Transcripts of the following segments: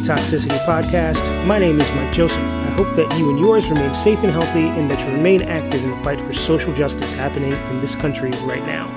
Detoxicity Podcast. My name is Mike Joseph. I hope that you and yours remain safe and healthy and that you remain active in the fight for social justice happening in this country right now.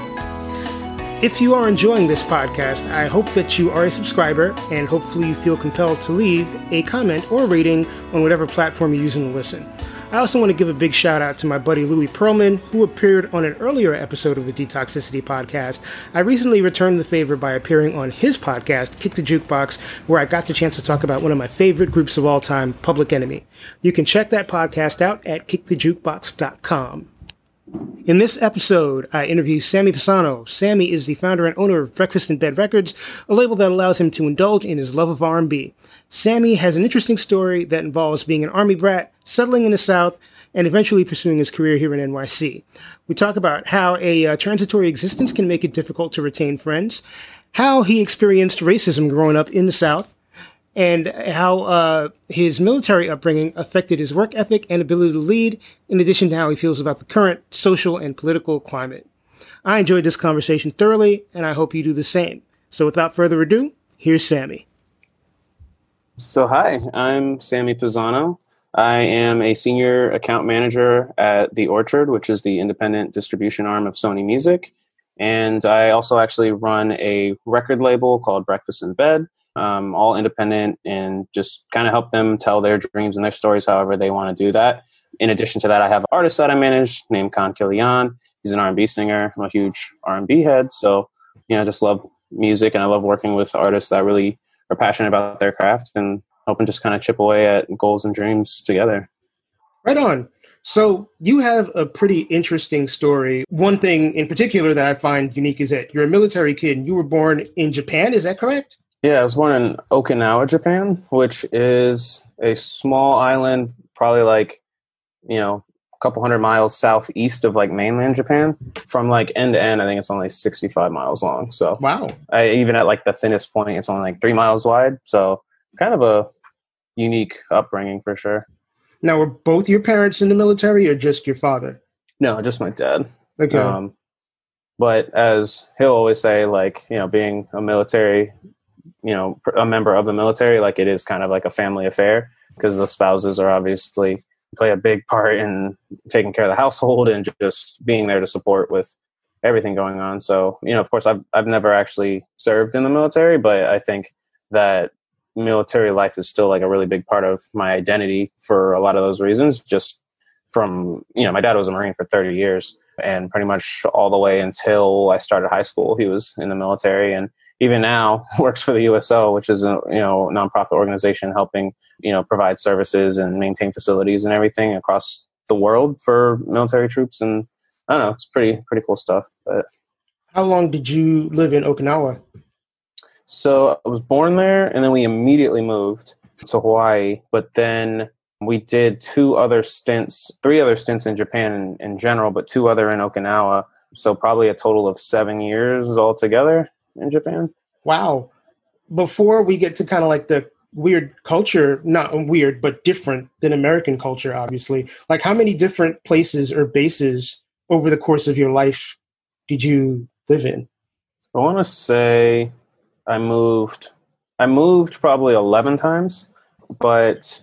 If you are enjoying this podcast, I hope that you are a subscriber and hopefully you feel compelled to leave a comment or rating on whatever platform you're using to listen. I also want to give a big shout out to my buddy Louis Perlman, who appeared on an earlier episode of the Detoxicity podcast. I recently returned the favor by appearing on his podcast, Kick the Jukebox, where I got the chance to talk about one of my favorite groups of all time, Public Enemy. You can check that podcast out at kickthejukebox.com. In this episode, I interview Sammy Pisano. Sammy is the founder and owner of Breakfast in Bed Records, a label that allows him to indulge in his love of R&B. Sammy has an interesting story that involves being an army brat, settling in the South, and eventually pursuing his career here in NYC. We talk about how a uh, transitory existence can make it difficult to retain friends, how he experienced racism growing up in the South, and how uh, his military upbringing affected his work ethic and ability to lead, in addition to how he feels about the current social and political climate. I enjoyed this conversation thoroughly, and I hope you do the same. So without further ado, here's Sammy. So, hi, I'm Sammy Pisano. I am a senior account manager at The Orchard, which is the independent distribution arm of Sony Music. And I also actually run a record label called Breakfast in Bed, um, all independent, and just kind of help them tell their dreams and their stories however they want to do that. In addition to that, I have an artist that I manage named Khan Kilian. He's an R&B singer. I'm a huge R&B head, so you know, I just love music and I love working with artists that really are passionate about their craft and helping just kind of chip away at goals and dreams together. Right on. So you have a pretty interesting story. One thing in particular that I find unique is that you're a military kid and you were born in Japan. Is that correct? Yeah, I was born in Okinawa, Japan, which is a small island, probably like, you know, a couple hundred miles southeast of like mainland Japan. From like end to end, I think it's only 65 miles long. So, wow. I, even at like the thinnest point, it's only like three miles wide. So, kind of a unique upbringing for sure. Now, were both your parents in the military or just your father? No, just my dad. Okay. Um, but as he'll always say, like, you know, being a military, you know, a member of the military, like it is kind of like a family affair because the spouses are obviously play a big part in taking care of the household and just being there to support with everything going on. So, you know, of course, I've, I've never actually served in the military, but I think that military life is still like a really big part of my identity for a lot of those reasons. Just from, you know, my dad was a Marine for 30 years and pretty much all the way until I started high school, he was in the military and even now works for the USO, which is a, you know, nonprofit organization helping, you know, provide services and maintain facilities and everything across the world for military troops. And I don't know, it's pretty, pretty cool stuff. But how long did you live in Okinawa? So I was born there, and then we immediately moved to Hawaii. But then we did two other stints, three other stints in Japan in, in general, but two other in Okinawa. So probably a total of seven years altogether in Japan. Wow. Before we get to kind of like the weird culture, not weird, but different than American culture, obviously, like how many different places or bases over the course of your life did you live in? I want to say I moved. I moved probably eleven times, but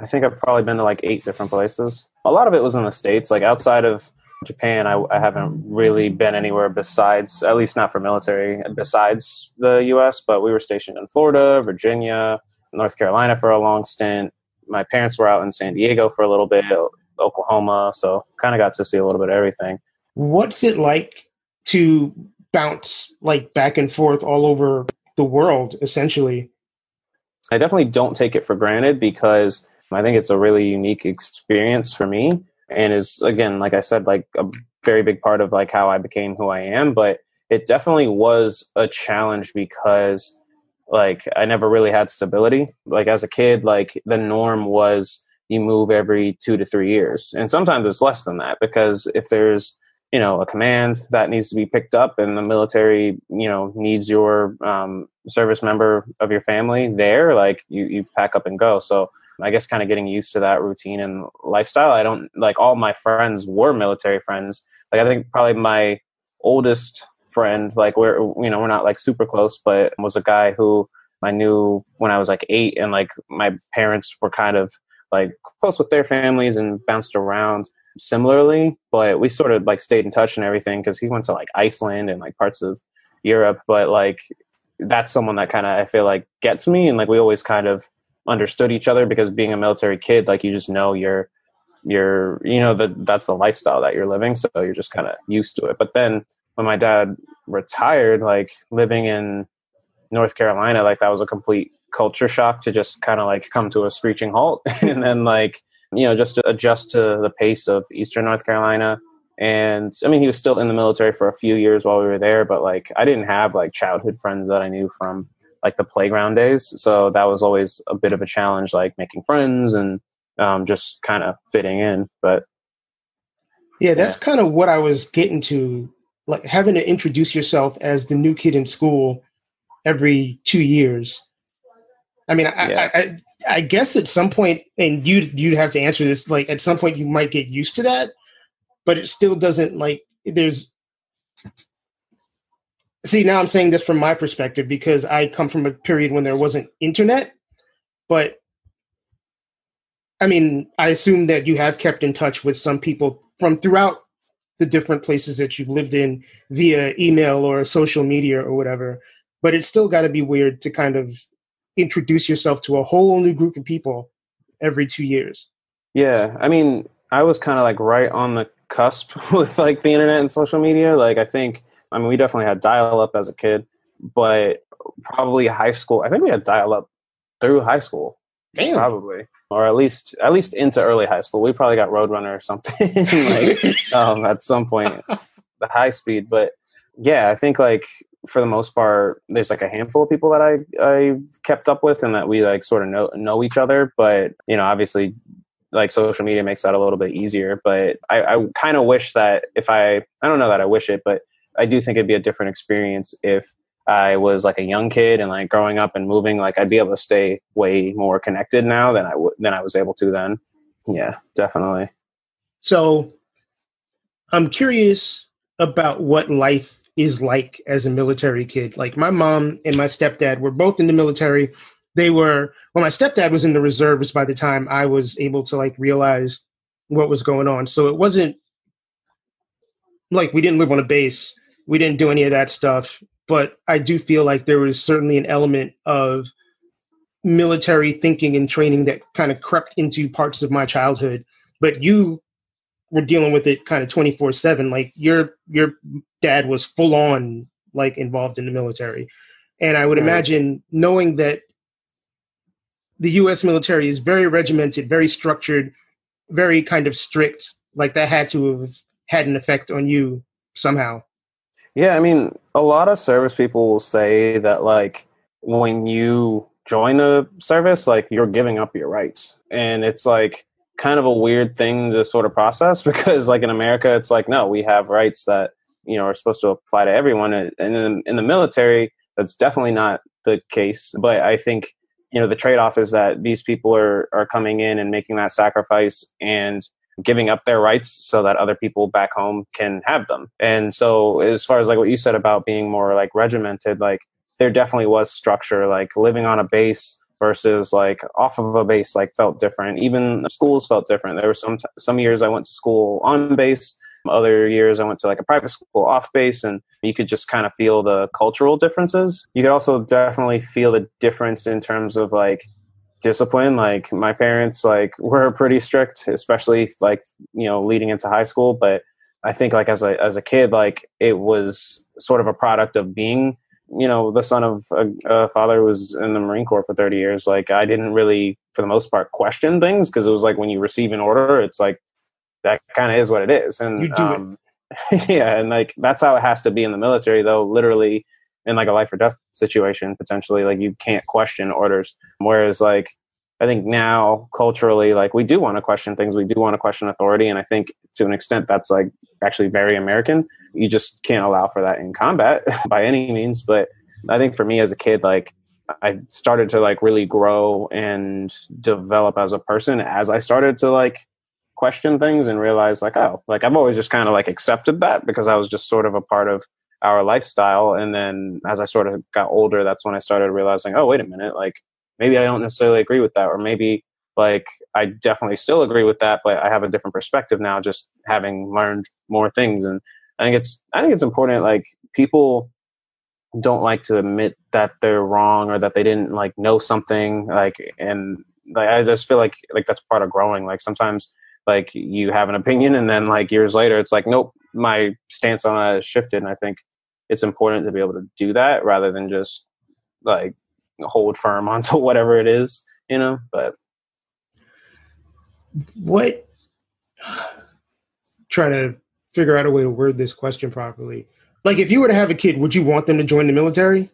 I think I've probably been to like eight different places. A lot of it was in the states, like outside of Japan. I, I haven't really been anywhere besides, at least not for military, besides the U.S. But we were stationed in Florida, Virginia, North Carolina for a long stint. My parents were out in San Diego for a little bit, Oklahoma. So kind of got to see a little bit of everything. What's it like to bounce like back and forth all over the world essentially. I definitely don't take it for granted because i think it's a really unique experience for me and is again like i said like a very big part of like how i became who i am but it definitely was a challenge because like i never really had stability. Like as a kid like the norm was you move every two to three years and sometimes it's less than that because if there's you know a command that needs to be picked up and the military you know needs your um, service member of your family there like you, you pack up and go. So i guess kind of getting used to that routine and lifestyle i don't like all my friends were military friends. Like i think probably my oldest friend like we're you know we're not like super close but was a guy who I knew when I was like eight, and like my parents were kind of like close with their families and bounced around similarly, but we sort of like stayed in touch and everything because he went to like Iceland and like parts of Europe. But like that's someone that kind of I feel like gets me, and like we always kind of understood each other because being a military kid, like you just know you're you're you know that that's the lifestyle that you're living, so you're just kind of used to it. But then when my dad retired, like living in North Carolina, like that was a complete culture shock to just kind of like come to a screeching halt and then like you know just to adjust to the pace of eastern north carolina. And i mean he was still in the military for a few years while we were there but like i didn't have like childhood friends that i knew from like the playground days. So that was always a bit of a challenge like making friends and um, just kind of fitting in. But yeah that's yeah. kind of what i was getting to like having to introduce yourself as the new kid in school every two years I mean, I, yeah. I, I, I guess at some point, and you you have to answer this. Like at some point, you might get used to that, but it still doesn't like. There's see now I'm saying this from my perspective because I come from a period when there wasn't internet, but I mean, I assume that you have kept in touch with some people from throughout the different places that you've lived in via email or social media or whatever. But it's still got to be weird to kind of introduce yourself to a whole new group of people every two years. Yeah, I mean, I was kind of like right on the cusp with like the internet and social media. Like, I think, I mean, we definitely had dial up as a kid, but probably high school. I think we had dial up through high school. Damn. Probably. Or at least at least into early high school. We probably got Roadrunner or something like um, at some point, the high speed. But yeah, I think like for the most part, there's like a handful of people that I I kept up with and that we like sort of know know each other. But you know, obviously, like social media makes that a little bit easier. But I, I kind of wish that if I I don't know that I wish it, but I do think it'd be a different experience if I was like a young kid and like growing up and moving. Like I'd be able to stay way more connected now than I would than I was able to then. Yeah, definitely. So I'm curious about what life is like as a military kid. Like my mom and my stepdad were both in the military. They were well, my stepdad was in the reserves by the time I was able to like realize what was going on. So it wasn't like we didn't live on a base. We didn't do any of that stuff. But I do feel like there was certainly an element of military thinking and training that kind of crept into parts of my childhood. But you were dealing with it kind of 24 7 like your your dad was full on like involved in the military. And i would right. imagine knowing that the us military is very regimented very structured very kind of strict like that had to have had an effect on you somehow. Yeah i mean a lot of service people will say that like when you join the service like you're giving up your rights. And it's like kind of a weird thing to sort of process because like in America it's like no we have rights that you know are supposed to apply to everyone and in, in the military that's definitely not the case. But I think you know the trade-off is that these people are are coming in and making that sacrifice and giving up their rights so that other people back home can have them. And so as far as like what you said about being more like regimented like there definitely was structure like living on a base versus like off of a base like felt different. Even schools felt different. There were some t- some years i went to school on base other years i went to like a private school off base and you could just kind of feel the cultural differences. You could also definitely feel the difference in terms of like discipline. Like my parents like were pretty strict especially like you know leading into high school but i think like as a as a kid like it was sort of a product of being you know the son of a, a, father who was in the marine corps for 30 years. Like i didn't really for the most part question things because it was like when you receive an order it's like that kind of is what it is and you do um, it. yeah and like that's how it has to be in the military though literally in like a life or death situation potentially like you can't question orders whereas like i think now culturally like we do want to question things we do want to question authority and i think to an extent that's like actually very american you just can't allow for that in combat by any means. But I think for me as a kid, like I started to like really grow and develop as a person as I started to like question things and realize like, oh, like I've always just kind of like accepted that because I was just sort of a part of our lifestyle. And then as I sort of got older, that's when I started realizing, oh, wait a minute, like maybe I don't necessarily agree with that, or maybe like I definitely still agree with that, but I have a different perspective now, just having learned more things. And I think it's I think it's important. Like people don't like to admit that they're wrong or that they didn't like know something. Like and like I just feel like like that's part of growing. Like sometimes like you have an opinion and then like years later it's like nope my stance on that has shifted and i think it's important to be able to do that rather than just like hold firm onto whatever it is you know? But what trying to figure out a way to word this question properly. Like if you were to have a kid would you want them to join the military?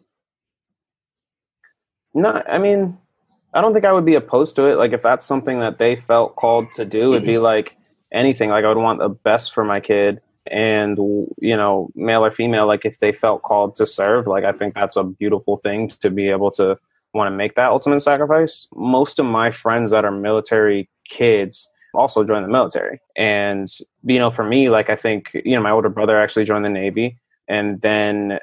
Not i mean I don't think I would be opposed to it. Like if that's something that they felt called to do, it'd be like anything. Like I would want the best for my kid and you know, male or female, like if they felt called to serve, like I think that's a beautiful thing to be able to want to make that ultimate sacrifice. Most of my friends that are military kids also join the military. And you know, for me, like I think, you know, my older brother actually joined the Navy and then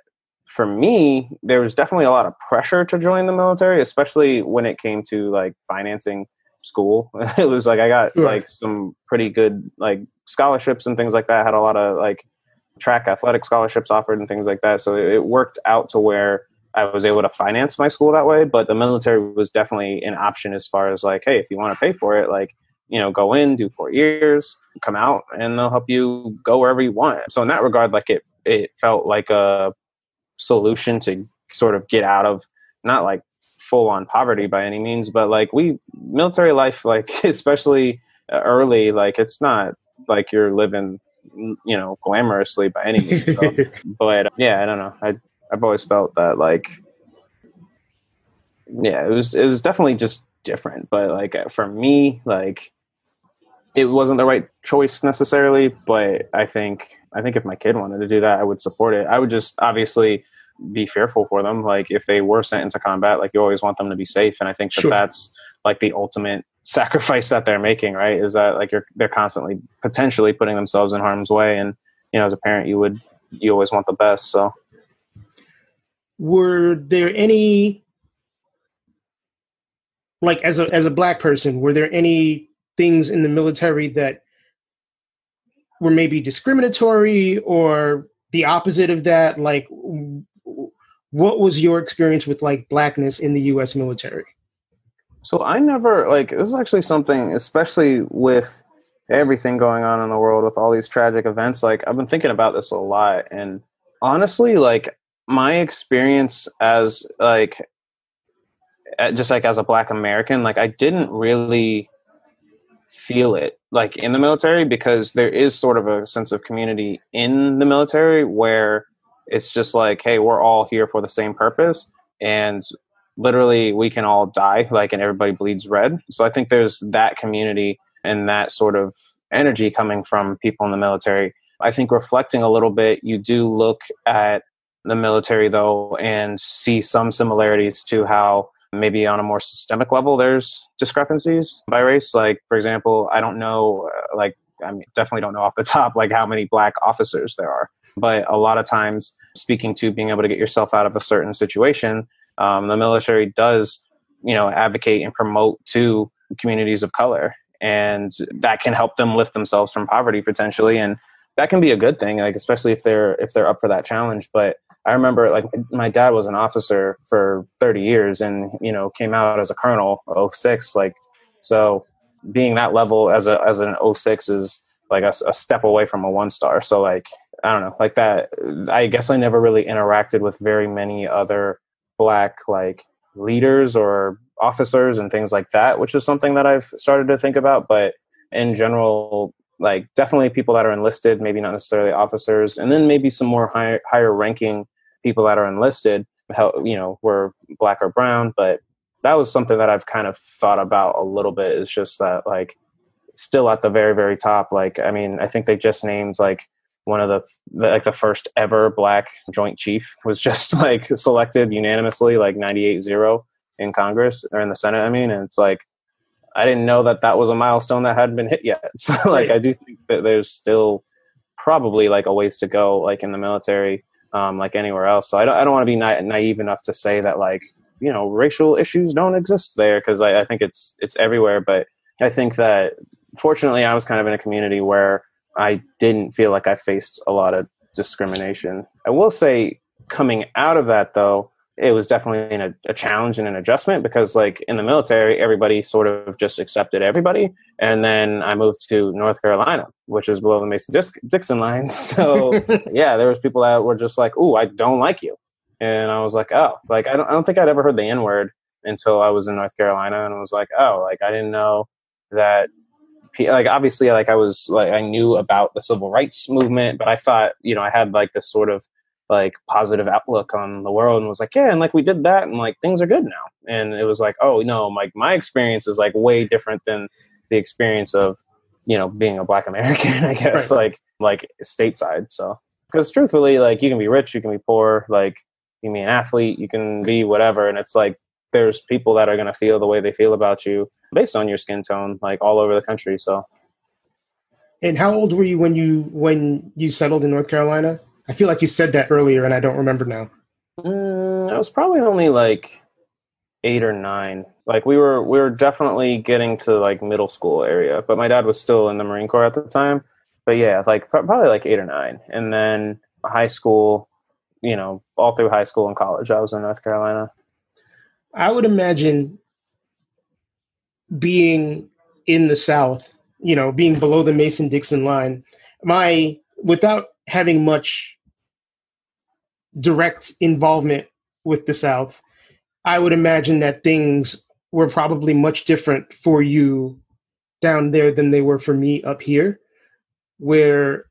for me, there was definitely a lot of pressure to join the military, especially when it came to like financing school. it was like I got sure. like some pretty good like scholarships and things like that. I had a lot of like track athletic scholarships offered and things like that. So it worked out to where I was able to finance my school that way. But the military was definitely an option as far as like, hey, if you want to pay for it, like you know, go in, do four years, come out, and they'll help you go wherever you want. So in that regard, like it it felt like a solution to sort of get out of not like full on poverty by any means, but like we military life, like especially uh, early, like it's not like you're living, you know, glamorously by any means. So. but um, yeah, I don't know. I I've always felt that like, yeah, it was it was definitely just different. But like uh, for me, like it wasn't the right choice necessarily. But I think I think if my kid wanted to do that, I would support it. I would just obviously be fearful for them. Like if they were sent into combat, like you always want them to be safe. And I think that sure. that's like the ultimate sacrifice that they're making, right? Is that like you're they're constantly potentially putting themselves in harm's way, and you know, as a parent, you would you always want the best. So, were there any like as a as a black person, were there any things in the military that were maybe discriminatory or the opposite of that? Like, what was your experience with like blackness in the U.S. military? So I never like this is actually something, especially with everything going on in the world with all these tragic events. Like I've been thinking about this a lot, and honestly, like my experience as like just like as a black american like i didn't really feel it like in the military because there is sort of a sense of community in the military where it's just like hey we're all here for the same purpose and literally we can all die like and everybody bleeds red. So i think there's that community and that sort of energy coming from people in the military. I think reflecting a little bit you do look at the military though and see some similarities to how maybe on a more systemic level there's discrepancies by race. Like for example i don't know uh, like i mean, definitely don't know off the top like how many black officers there are but a lot of times, speaking to being able to get yourself out of a certain situation, um, the military does, you know, advocate and promote to communities of color, and that can help them lift themselves from poverty potentially, and that can be a good thing, like especially if they're if they're up for that challenge. But I remember, like, my dad was an officer for 30 years, and you know, came out as a colonel, 06, like, so being that level as a as an 06 is like a, a step away from a one star. So like I don't know, like that. I guess I never really interacted with very many other black like leaders or officers and things like that, which is something that I've started to think about. But in general, like definitely people that are enlisted, maybe not necessarily officers, and then maybe some more higher higher ranking people that are enlisted, you know, were black or brown. But that was something that I've kind of thought about a little bit. Is just that like still at the very very top. Like I mean, I think they just named like one of the, the, like the first ever black joint chief was just like selected unanimously like 98-0 in congress or in the senate i mean and it's like i didn't know that that was a milestone that hadn't been hit yet so like i do think that there's still probably like a ways to go like in the military um, like anywhere else. So I don't, I don't want to be na- naive enough to say that like you know racial issues don't exist there because I, I think it's it's everywhere. But I think that fortunately I was kind of in a community where I didn't feel like I faced a lot of discrimination. I will say coming out of that though it was definitely a, a, challenge and an adjustment because like in the military everybody sort of just accepted everybody. And then i moved to north carolina which is below the mason dixon line. So yeah there was people that were just like oh i don't like you. And i was like oh like I don't, I don't think i'd ever heard the n word until i was in north carolina and i was like oh like i didn't know that like obviously like i was like i knew about the civil rights movement but i thought you know i had like this sort of like positive outlook on the world and was like, yeah, and like we did that and like things are good now. And it was like, oh no, like my experience is like way different than the experience of, you know, being a black American, I guess, right. like like stateside. So because truthfully, like you can be rich, you can be poor, like you can be an athlete, you can be whatever. And it's like there's people that are gonna feel the way they feel about you based on your skin tone, like all over the country. So and how old were you when you when you settled in North Carolina? I feel like you said that earlier, and I don't remember now. Mm, I was probably only like eight or nine. Like we were, we were definitely getting to like middle school area, but my dad was still in the Marine Corps at the time. But yeah, like probably like eight or nine, and then high school. You know, all through high school and college, I was in North Carolina. I would imagine being in the South, you know, being below the Mason Dixon line. My without having much direct involvement with the South, I would imagine that things were probably much different for you down there than they were for me up here, where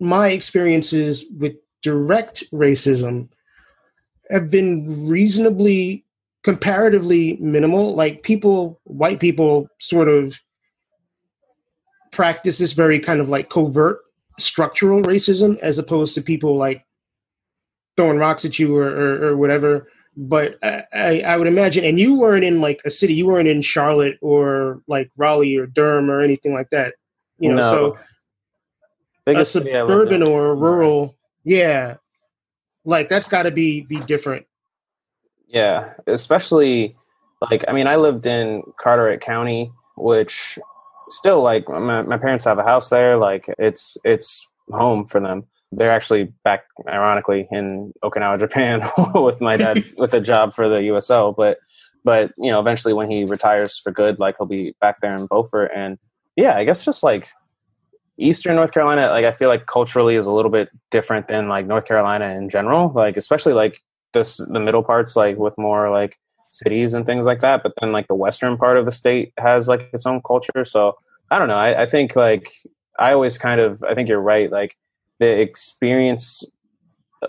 my experiences with direct racism have been reasonably comparatively minimal like people white people sort of practice this very kind of like covert structural racism as opposed to people like throwing rocks at you or, or, or whatever. But I, I, would imagine, and you weren't in like a city, you weren't in Charlotte or like Raleigh or Durham or anything like that. You know, no. so Biggest a suburban or a rural, yeah, like that's got to be be different. Yeah, especially like I mean, I lived in Carteret County, which still like my, my parents have a house there. Like it's it's home for them. They're actually back, ironically, in Okinawa, Japan, with my dad with a job for the USO. But but you know, eventually when he retires for good, like he'll be back there in Beaufort. And yeah, I guess just like Eastern North Carolina, like I feel like culturally is a little bit different than like North Carolina in general. Like especially like this the middle parts, like with more like cities and things like that. But then like the western part of the state has like its own culture. So I don't know. I, I think like I always kind of I think you're right. Like the experience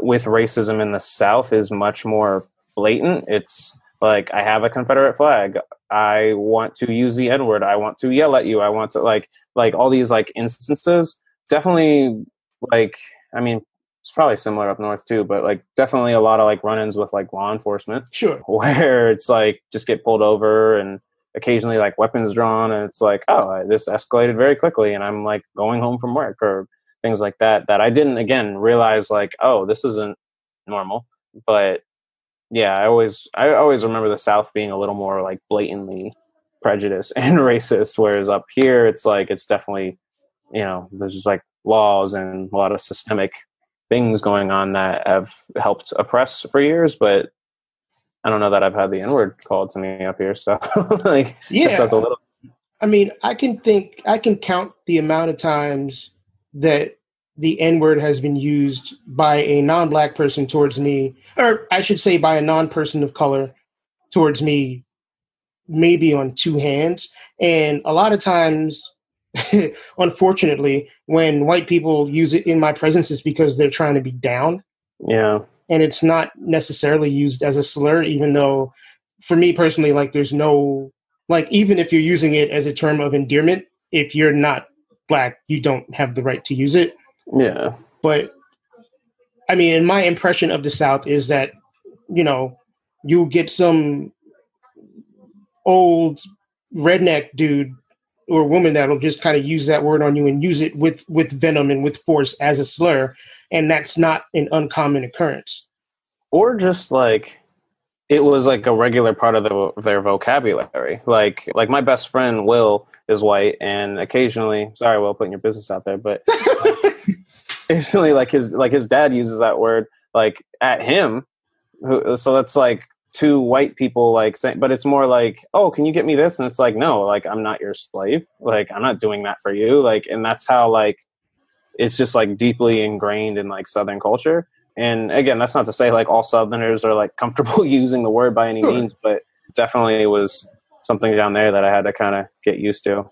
with racism in the South is much more blatant. It's like I have a Confederate flag. I want to use the N word. I want to yell at you. I want to like like all these like instances. Definitely like I mean it's probably similar up north too, but like definitely a lot of like run-ins with like law enforcement. Sure. Where it's like just get pulled over and occasionally like weapons drawn and it's like, oh, this escalated very quickly and I'm like going home from work or things like that that I didn't again realize like, oh, this isn't normal. But yeah, I always I always remember the South being a little more like blatantly prejudiced and racist, whereas up here it's like it's definitely you know there's just like laws and a lot of systemic things going on that have helped oppress for years, but I don't know that I've had the N word called to me up here. So like, yeah, that's a little. I mean, I can think, I can count the amount of times that the N word has been used by a non black person towards me, or I should say by a non person of color towards me, maybe on two hands. And a lot of times unfortunately, when white people use it in my presence, it's because they're trying to be down. Yeah. And it's not necessarily used as a slur, even though for me personally, like there's no, like, even if you're using it as a term of endearment, if you're not black, you don't have the right to use it. Yeah. But I mean, in my impression of the South is that, you know, you get some old redneck dude or a woman that'll just kind of use that word on you and use it with with venom and with force as a slur, and that's not an uncommon occurrence. Or just like it was like a regular part of the, their vocabulary. Like like my best friend Will is white, and occasionally, sorry, Will, putting your business out there, but occasionally, like his like his dad uses that word like at him. Who, so that's like two white people like saying, but it's more like, oh, can you get me this? And it's like, no, like I'm not your slave. Like I'm not doing that for you. Like, and that's how like it's just like deeply ingrained in like Southern culture. And again, that's not to say like all Southerners are like comfortable using the word by any sure. means, but definitely it was something down there that I had to kind of get used to.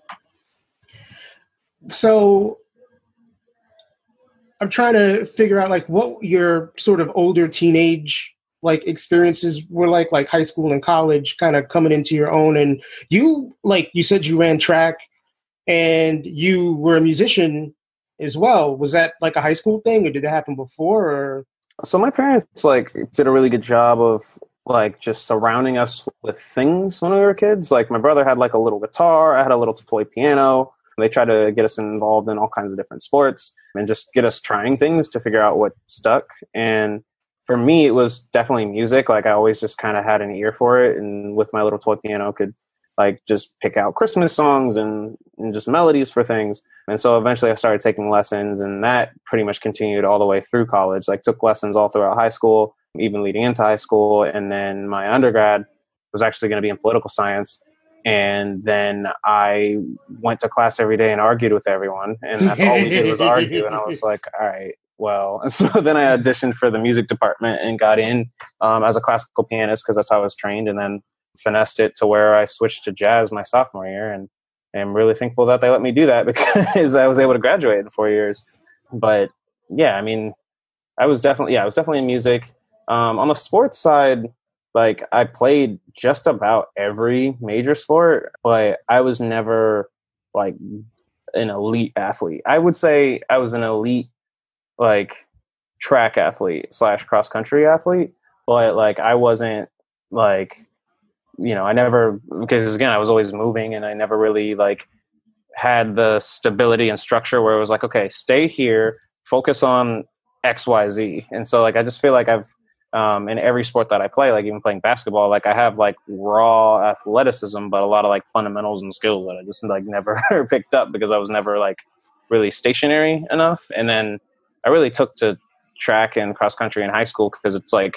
So I'm trying to figure out like what your sort of older teenage like experiences were like like high school and college kind of coming into your own and you like you said you ran track and you were a musician as well. Was that like a high school thing or did that happen before or? So my parents like did a really good job of like just surrounding us with things when we were kids. Like my brother had like a little guitar i had a little toy piano. They tried to get us involved in all kinds of different sports and just get us trying things to figure out what stuck. And for me, it was definitely music. Like I always just kind of had an ear for it, and with my little toy piano, could like just pick out Christmas songs and, and just melodies for things. And so eventually, I started taking lessons, and that pretty much continued all the way through college. Like took lessons all throughout high school, even leading into high school, and then my undergrad was actually going to be in political science. And then I went to class every day and argued with everyone, and that's all we did was argue. And I was like, all right, well. And so then I auditioned for the music department and got in um, as a classical pianist because that's how I was trained, and then finessed it to where I switched to jazz my sophomore year. And I'm really thankful that they let me do that because I was able to graduate in four years. But yeah, I mean, I was definitely yeah, I was definitely in music. Um, on the sports side, like I played just about every major sport, but I was never like an elite athlete. I would say I was an elite like track athlete slash cross country athlete, but like I wasn't like you know I never because again I was always moving and I never really like had the stability and structure where it was like okay stay here focus on X Y Z and so like I just feel like I've um, in every sport that I play, like even playing basketball, like I have like raw athleticism, but a lot of like fundamentals and skills that I just like never picked up because I was never like really stationary enough. And then I really took to track and cross country in high school because it's like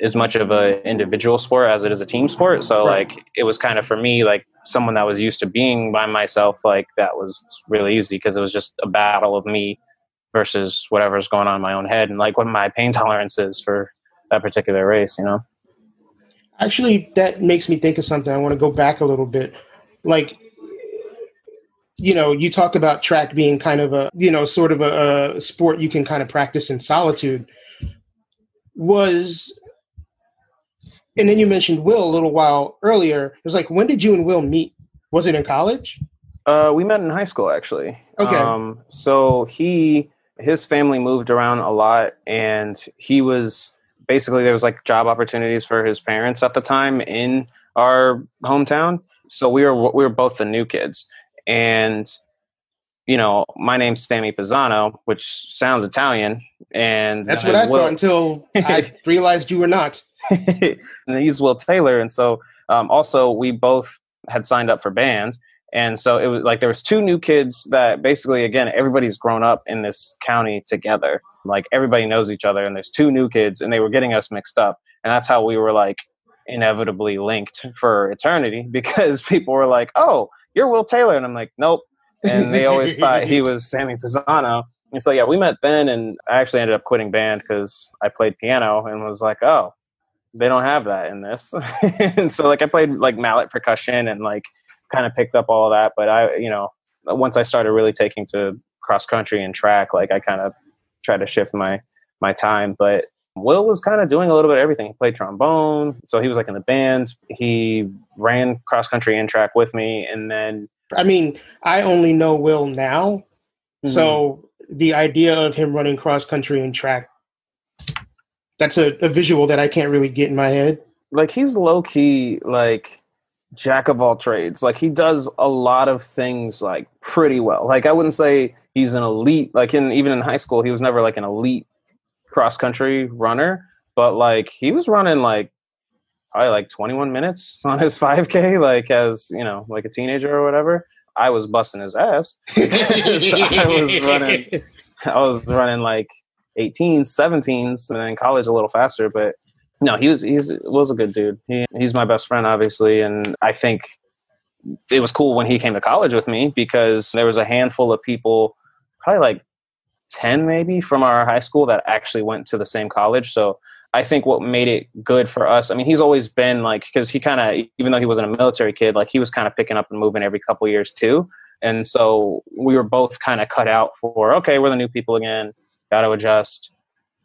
as much of a individual sport as it is a team sport. So right. like it was kind of for me like someone that was used to being by myself. Like that was really easy because it was just a battle of me versus whatever's going on in my own head and like what my pain tolerance is for that particular race. You know. Actually, that makes me think of something. I want to go back a little bit. Like you know, you talk about track being kind of a, you know, sort of a, a sport you can kind of practice in solitude. Was, and then you mentioned Will a little while earlier. It was like, when did you and Will meet? Was it in college? Uh, we met in high school, actually. Okay. Um, so he, his family moved around a lot, and he was basically there was like job opportunities for his parents at the time in our hometown. So we were we were both the new kids, and you know, my name's Sammy Pisano, which sounds Italian, and that's what I Will, thought until I realized you were not. and he's Will Taylor, and so um, also we both had signed up for bands, and so it was like there was two new kids that basically, again, everybody's grown up in this county together. Like everybody knows each other, and there's two new kids, and they were getting us mixed up, and that's how we were like inevitably linked for eternity because people were like, "Oh, you're Will Taylor. And I'm like, nope. And they always thought he was Sammy Pisano. And so, yeah, we met then, and I actually ended up quitting band because I played piano and was like, oh, they don't have that in this. and so, like, I played like mallet percussion and like kind of picked up all that. But I, you know, once I started really taking to cross country and track, like, I kind of tried to shift my my time. But Will was kind of doing a little bit of everything. He played trombone, so he was like in the band. He ran cross country and track with me, and then I mean, I only know Will now, mm-hmm. so the idea of him running cross country and track that's a, a visual that I can't really get in my head. Like he's low key like jack of all trades. Like he does a lot of things like pretty well. Like I wouldn't say he's an elite. Like in even in high school, he was never like an elite cross country runner, but like he was running like probably like 21 minutes on his 5K, like as you know, like a teenager or whatever. I was busting his ass. I was running. I was running like 18s, 17s, and in college a little faster. But no, he was he's was a good dude. He, he's my best friend, obviously, and I think it was cool when he came to college with me because there was a handful of people, probably like 10 maybe from our high school that actually went to the same college. So I think what made it good for us, I mean, he's always been like, because he kind of, even though he wasn't a military kid, like he was kind of picking up and moving every couple years too. And so we were both kind of cut out for, okay, we're the new people again, got to adjust.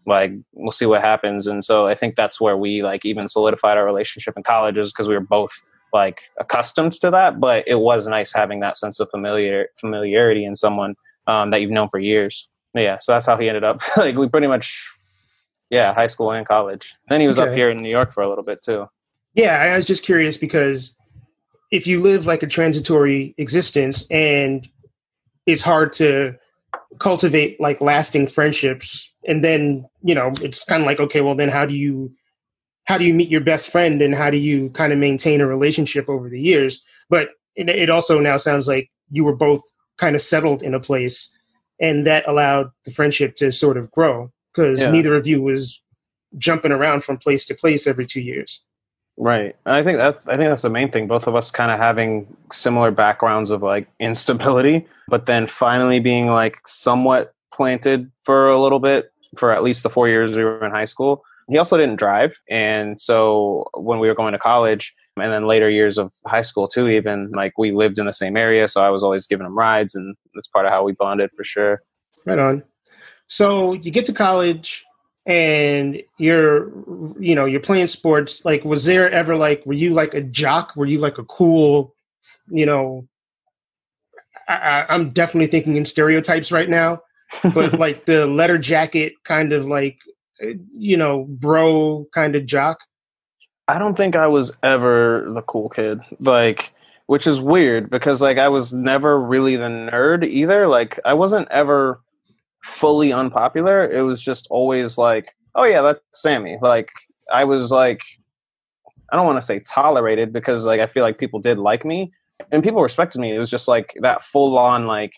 Like, we'll see what happens. And so I think that's where we like even solidified our relationship in colleges because we were both like accustomed to that. But it was nice having that sense of familiar familiarity in someone um, that you've known for years. Yeah. So that's how he ended up. like, we pretty much yeah, high school and college. Then he was okay. up here in New York for a little bit too. Yeah, I was just curious because if you live like a transitory existence and it's hard to cultivate like lasting friendships and then, you know, it's kind of like okay, well then how do you how do you meet your best friend and how do you kind of maintain a relationship over the years? But it, it also now sounds like you were both kind of settled in a place and that allowed the friendship to sort of grow because yeah. neither of you was jumping around from place to place every two years. Right. And I think that I think that's the main thing. Both of us kind of having similar backgrounds of like instability, but then finally being like somewhat planted for a little bit for at least the four years we were in high school. He also didn't drive, and so when we were going to college, and then later years of high school too, even like we lived in the same area, so I was always giving him rides, and that's part of how we bonded for sure. Right on. So you get to college and you're you know you're playing sports like was there ever like were you like a jock were you like a cool you know I, i'm definitely thinking in stereotypes right now but like the letter jacket kind of like eh, you know bro kind of jock i don't think i was ever the cool kid like which is weird because like i was never really the nerd either like i wasn't ever fully unpopular. It was just always like, oh yeah, that's Sammy. Like I was like, I don't want to say tolerated because like I feel like people did like me and people respected me. It was just like that full on like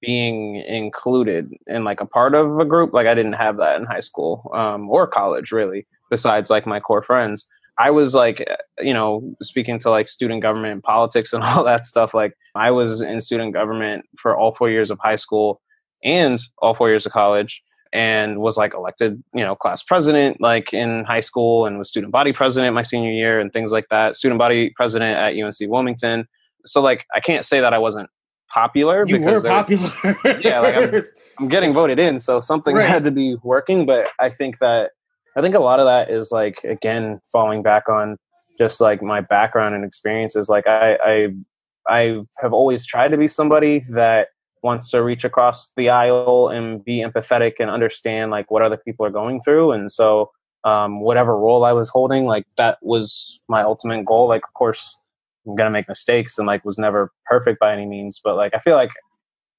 being included in like a part of a group. Like I didn't have that in high school um, or college really. Besides like my core friends, I was like, eh, you know, speaking to like student government and politics and all that stuff. Like I was in student government for all four years of high school and all four years of college and was like elected, you know, class president like in high school and was student body president my senior year and things like that. Student body president at UNC Wilmington. So like I can't say that I wasn't popular you because were popular. yeah, like I'm, I'm, getting voted in, so something right. had to be working. But I think that I think a lot of that is like again falling back on just like my background and experiences. Like I I I have always tried to be somebody that wants to reach across the aisle and be empathetic and understand like what other people are going through and so um, whatever role i was holding like that was my ultimate goal like of course i'm gonna make mistakes and like was never perfect by any means but like i feel like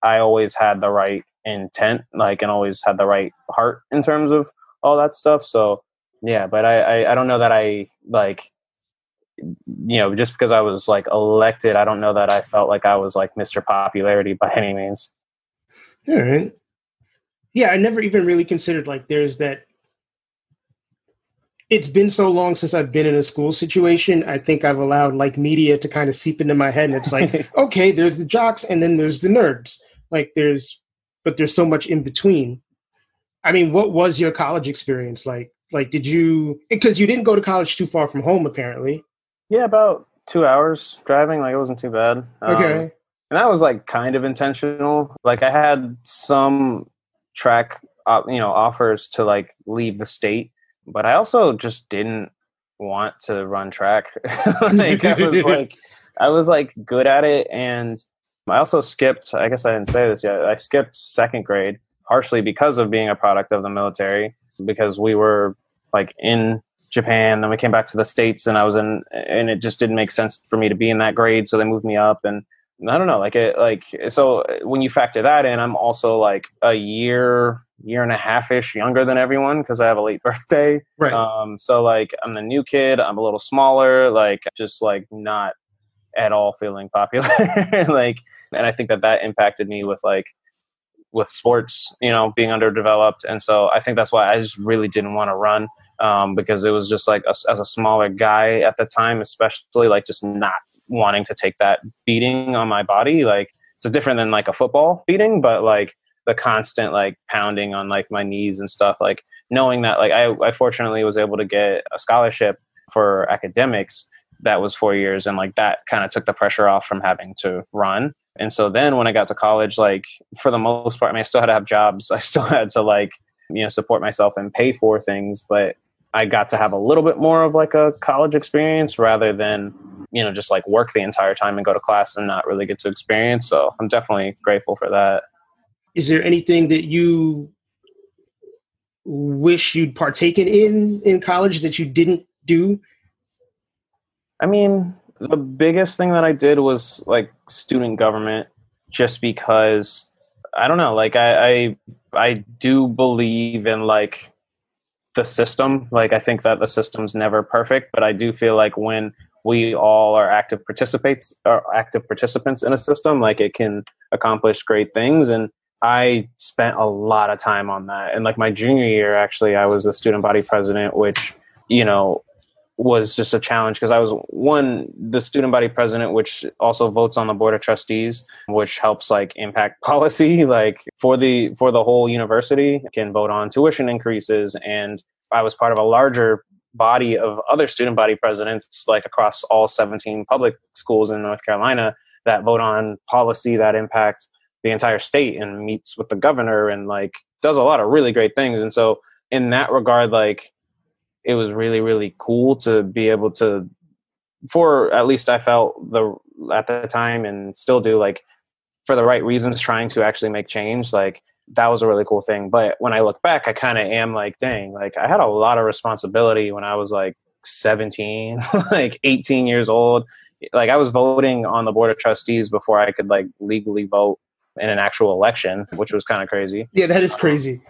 i always had the right intent like and always had the right heart in terms of all that stuff so yeah but i i, I don't know that i like you know, just because I was like elected, I don't know that I felt like I was like Mr. Popularity by any means. All right. Yeah, I never even really considered like there's that. It's been so long since I've been in a school situation. I think I've allowed like media to kind of seep into my head, and it's like, okay, there's the jocks, and then there's the nerds. Like there's, but there's so much in between. I mean, what was your college experience like? Like, did you? Because you didn't go to college too far from home, apparently. Yeah, about two hours driving. Like it wasn't too bad. Okay. Um, and that was like kind of intentional. Like I had some track, uh, you know, offers to like leave the state, but I also just didn't want to run track. like I was like, I was like good at it, and I also skipped. I guess I didn't say this yet. I skipped second grade partially because of being a product of the military because we were like in Japan. Then we came back to the states, and I was in, and it just didn't make sense for me to be in that grade, so they moved me up, and I don't know, like it, like so when you factor that in, I'm also like a year, year and a half ish younger than everyone because I have a late birthday. Right. Um, so like I'm the new kid. I'm a little smaller. Like just like not at all feeling popular. like, and I think that that impacted me with like with sports, you know, being underdeveloped, and so I think that's why I just really didn't want to run um, because it was just like a, as a smaller guy at the time, especially like just not wanting to take that beating on my body. Like it's different than like a football beating, but like the constant like pounding on like my knees and stuff. Like knowing that like I, I fortunately was able to get a scholarship for academics that was four years and like that kind of took the pressure off from having to run. And so then when I got to college, like for the most part, I mean, I still had to have jobs. I still had to like, you know, support myself and pay for things, but I got to have a little bit more of like a college experience rather than, you know, just like work the entire time and go to class and not really get to experience. So I'm definitely grateful for that. Is there anything that you wish you'd partaken in in college that you didn't do? I mean, the biggest thing that I did was like student government just because I don't know, like I I, I do believe in like the system. Like I think that the system's never perfect, but I do feel like when we all are active participants are active participants in a system, like it can accomplish great things. And I spent a lot of time on that. And like my junior year, actually, I was a student body president, which, you know, was just a challenge because I was one the student body president, which also votes on the board of trustees, which helps like impact policy, like for the for the whole university, can vote on tuition increases, and I was part of a larger body of other student body presidents, like across all 17 public schools in North Carolina, that vote on policy that impacts the entire state and meets with the governor and like does a lot of really great things. And so in that regard, like it was really really cool to be able to for at least i felt the at the time and still do like for the right reasons trying to actually make change like that was a really cool thing. But when i look back i kind of am like dang like i had a lot of responsibility when i was like 17 like 18 years old. Like i was voting on the board of trustees before i could like legally vote in an actual election which was kind of crazy. Yeah that is uh-huh. crazy.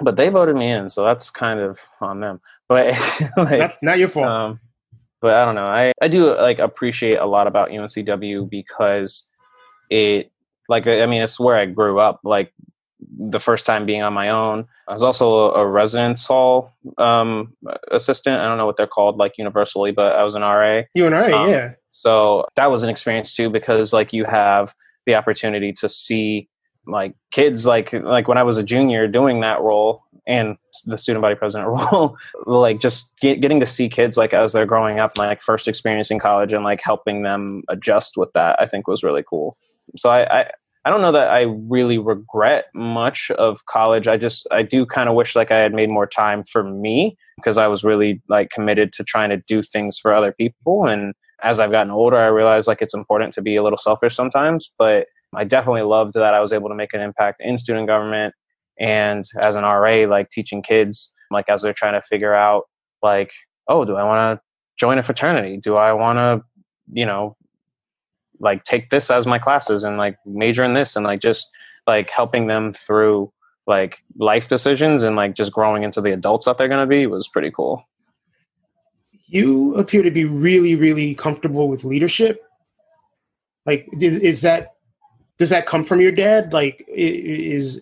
But they voted me in so that's kind of on them but like, not, not, your fault. Um, but I don't know. I, I do like appreciate a lot about UNCW because it like I mean it's where I grew up. Like the first time being on my own. I was also a, residence hall um, assistant. I don't know what they're called like universally, but I was an RA. You and I, um, yeah. So that was an experience too because like you have the opportunity to see like kids like like when I was a junior doing that role and the student body president role like just get, getting to see kids like as they're growing up like first experiencing college and like helping them adjust with that i think was really cool. So i i, I don't know that i really regret much of college. I just i do kind of wish like i had made more time for me because i was really like committed to trying to do things for other people. And as i've gotten older i realized like it's important to be a little selfish sometimes but i definitely loved that i was able to make an impact in student government and as an RA, like teaching kids, like as they're trying to figure out, like, oh, do I want to join a fraternity? Do I want to, you know, like take this as my classes and like major in this and like just like helping them through like life decisions and like just growing into the adults that they're going to be was pretty cool. You appear to be really, really comfortable with leadership. Like, is, is that does that come from your dad? Like, is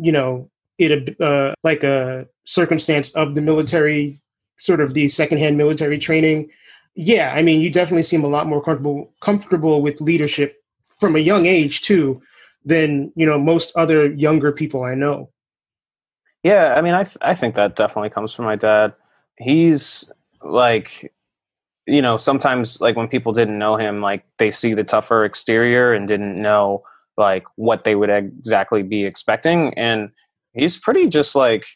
you know it uh, like a circumstance of the military sort of the secondhand military training? Yeah i mean you definitely seem a lot more comfortable comfortable with leadership from a young age too than you know most other younger people i know. Yeah i mean i th- i think that definitely comes from my dad. He's like you know sometimes like when people didn't know him like they see the tougher exterior and didn't know like what they would exactly be expecting. And he's pretty just like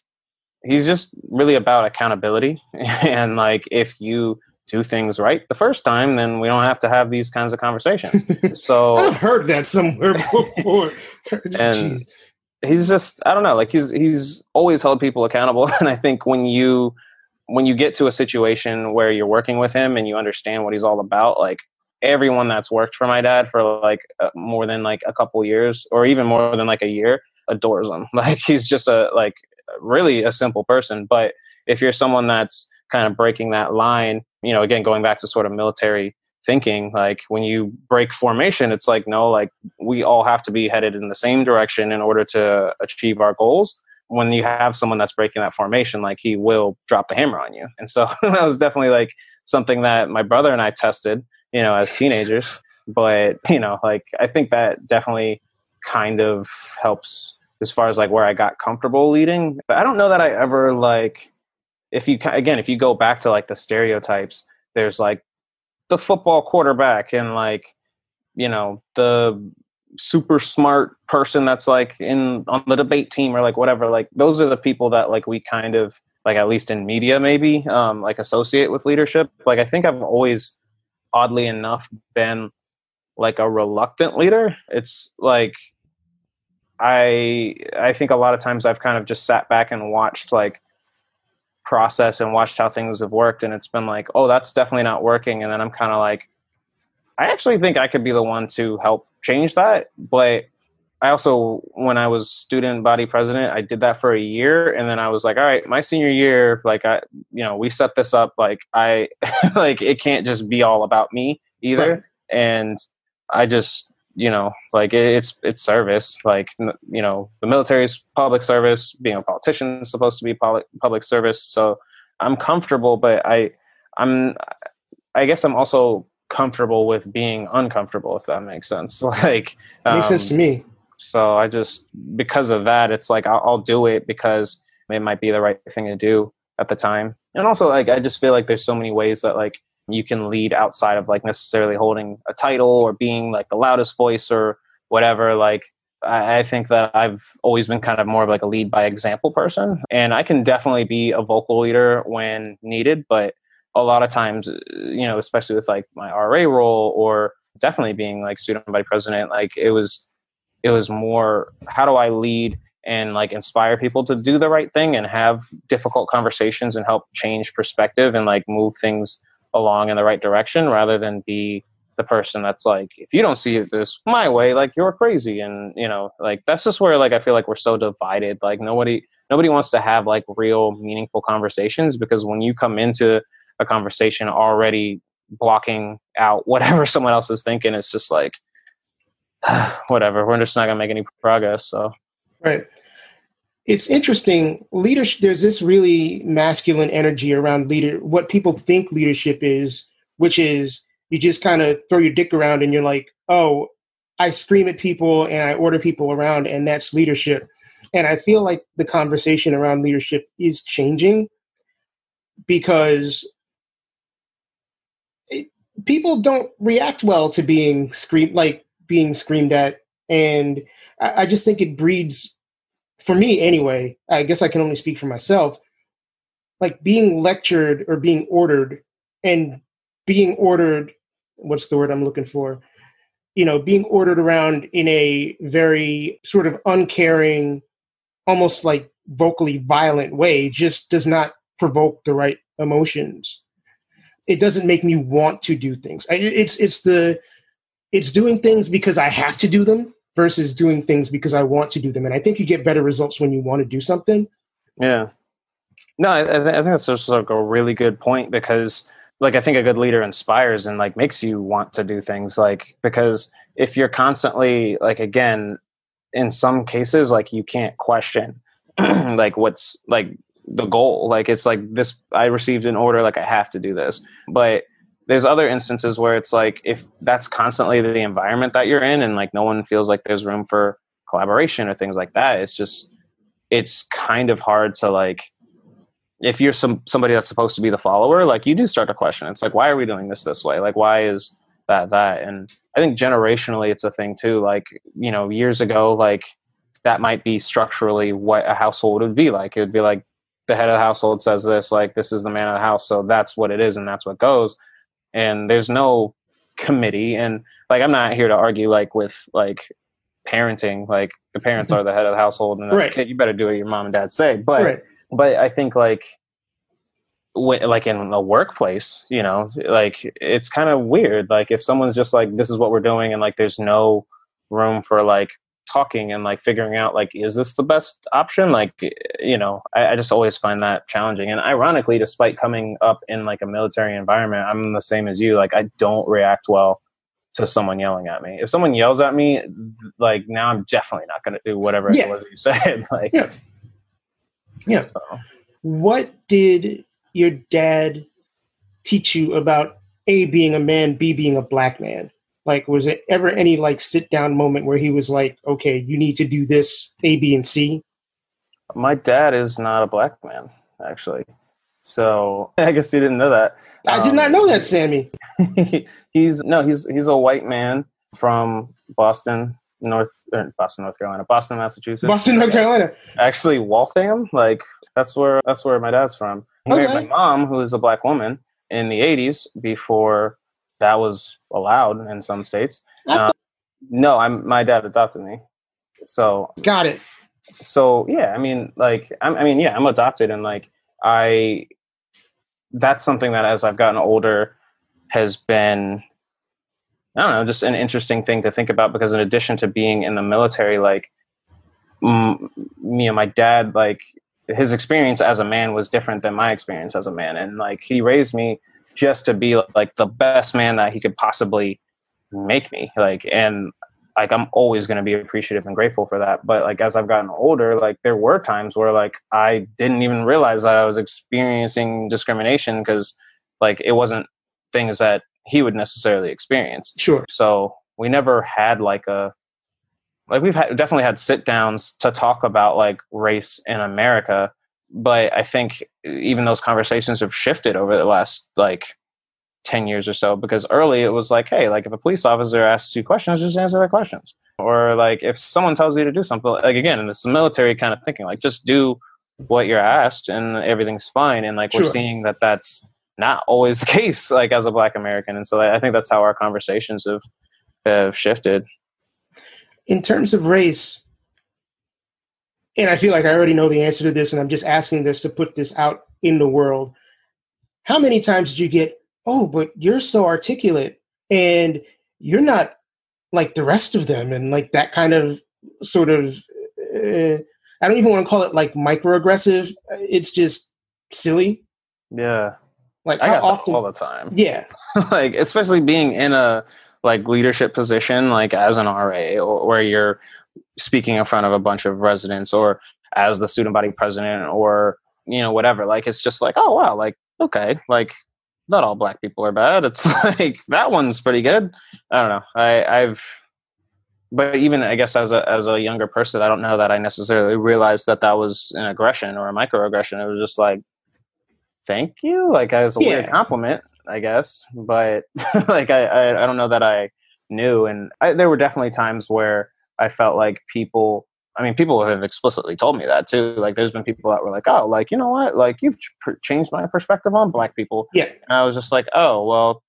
he's just really about accountability. And like if you do things right the first time then we don't have to have these kinds of conversations. So i've heard that somewhere before. And he's just i don't know like he's he's always held people accountable. And i think when you when you get to a situation where you're working with him and you understand what he's all about like everyone that's worked for my dad for like uh, more than like a couple years or even more than like a year adores him. Like he's just a like really a simple person. But if you're someone that's kind of breaking that line you know again going back to sort of military thinking like when you break formation it's like no like we all have to be headed in the same direction in order to achieve our goals when you have someone that's breaking that formation, like he will drop the hammer on you. And so that was definitely like something that my brother and I tested, you know, as teenagers. But, you know, like I think that definitely kind of helps as far as like where I got comfortable leading. But I don't know that I ever like, if you, again, if you go back to like the stereotypes, there's like the football quarterback and like, you know, the super smart person that's like in on the debate team or like whatever like those are the people that like we kind of like at least in media maybe um like associate with leadership. Like i think i've always oddly enough been like a reluctant leader. It's like i i think a lot of times i've kind of just sat back and watched like process and watched how things have worked and it's been like oh that's definitely not working and then i'm kind of like i actually think i could be the one to help change that. But I also, when I was student body president, I did that for a year, and then I was like, all right, my senior year, like I, you know, we set this up. Like I, like it can't just be all about me either. Right. And I just, you know, like it, it's it's service. Like you know, the military is public service. Being a politician is supposed to be public public service. So I'm comfortable, but I, I'm, I guess I'm also comfortable with being uncomfortable if that makes sense. Like um, makes sense to um, me. so i just because of that it's like I'll, I'll, do it because it might be the right thing to do at the time. And also like i just feel like there's so many ways that like you can lead outside of like necessarily holding a title or being like the loudest voice or whatever. Like I, I think that I've always been kind of more of like a lead by example person, and I can definitely be a vocal leader when needed. But a lot of times, uh, you know, especially with like my RA role or definitely being like student body president, like it was, it was more how do I lead and like inspire people to do the right thing and have difficult conversations and help change perspective and like move things along in the right direction rather than be the person that's like if you don't see it this my way like you're crazy. And you know like that's just where like i feel like we're so divided. Like nobody nobody wants to have like real meaningful conversations because when you come into a conversation already blocking out whatever someone else is thinking. It's just like, whatever. We're just not going to make any progress. So, right. It's interesting. Leadership. There's this really masculine energy around leader. What people think leadership is, which is you just kind of throw your dick around and you're like, oh, I scream at people and I order people around, and that's leadership. And I feel like the conversation around leadership is changing because people don't react well to being screamed like being screamed at and I, I just think it breeds for me anyway i guess i can only speak for myself like being lectured or being ordered and being ordered what's the word i'm looking for? You know being ordered around in a very sort of uncaring almost like vocally violent way just does not provoke the right emotions it doesn't make me want to do things. It's it's the it's doing things because I have to do them versus doing things because I want to do them. And I think you get better results when you want to do something. Yeah. No, I, I think that's just like a really good point because like I think a good leader inspires and like makes you want to do things like because if you're constantly like again in some cases like you can't question like what's like the goal. Like it's like this I received an order, like I have to do this. But there's other instances where it's like if that's constantly the environment that you're in and like no one feels like there's room for collaboration or things like that, it's just it's kind of hard to like if you're some somebody that's supposed to be the follower, like you do start to question. It's like why are we doing this this way? Like why is that that? And I think generationally it's a thing too. Like, you know, years ago like that might be structurally what a household would be like. It would be like the head of the household says this, like this is the man of the house, so that's what it is and that's what goes. And there's no committee and like I'm not here to argue like with like parenting, like the parents are the head of the household and right. kid, you better do what your mom and dad say. But right. but I think like when, like in the workplace, you know, like it's kind of weird. Like if someone's just like, this is what we're doing, and like there's no room for like talking and like figuring out like is this the best option? Like you know I, I, just always find that challenging. And ironically despite coming up in like a military environment i'm the same as you. Like i don't react well to someone yelling at me. If someone yells at me like now i'm definitely not going to do whatever yeah. it was you said. Like yeah. Yeah. so. what did your dad teach you about a being a man b being a black man like, was it ever any like sit down moment where he was like, okay, you need to do this A, B, and C? My dad is not a black man, actually. So I guess you didn't know that. I did not um, know that, Sammy. he's no, he's he's a white man from Boston, North er, Boston, North Carolina, Boston, Massachusetts. Boston, North Carolina. Actually, Waltham, like that's where that's where my dad's from. He okay. married my mom, who is a black woman, in the '80s before that was allowed in some states. Um, no, I'm my dad adopted me, so got it. So yeah, I mean, like, I'm, I mean, yeah, I'm adopted, and like, I that's something that as I've gotten older has been I don't know, just an interesting thing to think about because in addition to being in the military, like m- me and my dad, like his experience as a man was different than my experience as a man, and like he raised me just to be like the best man that he could possibly make me like and like i'm always going to be appreciative and grateful for that but like as i've gotten older like there were times where like i didn't even realize that i was experiencing discrimination because like it wasn't things that he would necessarily experience. Sure. So we never had like a like we've had, definitely had sit downs to talk about like race in america but I think even those conversations have shifted over the last like 10 years or so because early it was like hey like if a police officer asks you questions just answer their questions. Or like if someone tells you to do something like again and it's the military kind of thinking like just do what you're asked and everything's fine. And like sure. we're seeing that that's not always the case like as a black american. And so i think that's how our conversations have have shifted. In terms of race and I feel like I already know the answer to this, and I'm just asking this to put this out in the world. How many times did you get, oh, but you're so articulate and you're not like the rest of them, and like that kind of sort of, uh, I don't even want to call it like microaggressive. It's just silly. Yeah. Like I got often all the time. Yeah. like especially being in a like leadership position, like as an RA, or where you're speaking in front of a bunch of residents or as the student body president or you know whatever like it's just like oh wow like okay like not all black people are bad. It's like that one's pretty good. I don't know. I i've but even i guess as a as a younger person i don't know that i necessarily realized that that was an aggression or a microaggression. It was just like thank you. Like as a yeah. weird compliment i guess. But like I, I i don't know that i knew. And I, there were definitely times where I felt like people I mean, people have explicitly told me that too. Like, there's been people that were like, "Oh, like you know what? Like you've ch- changed my perspective on black people." Yeah, and I was just like, "Oh, well,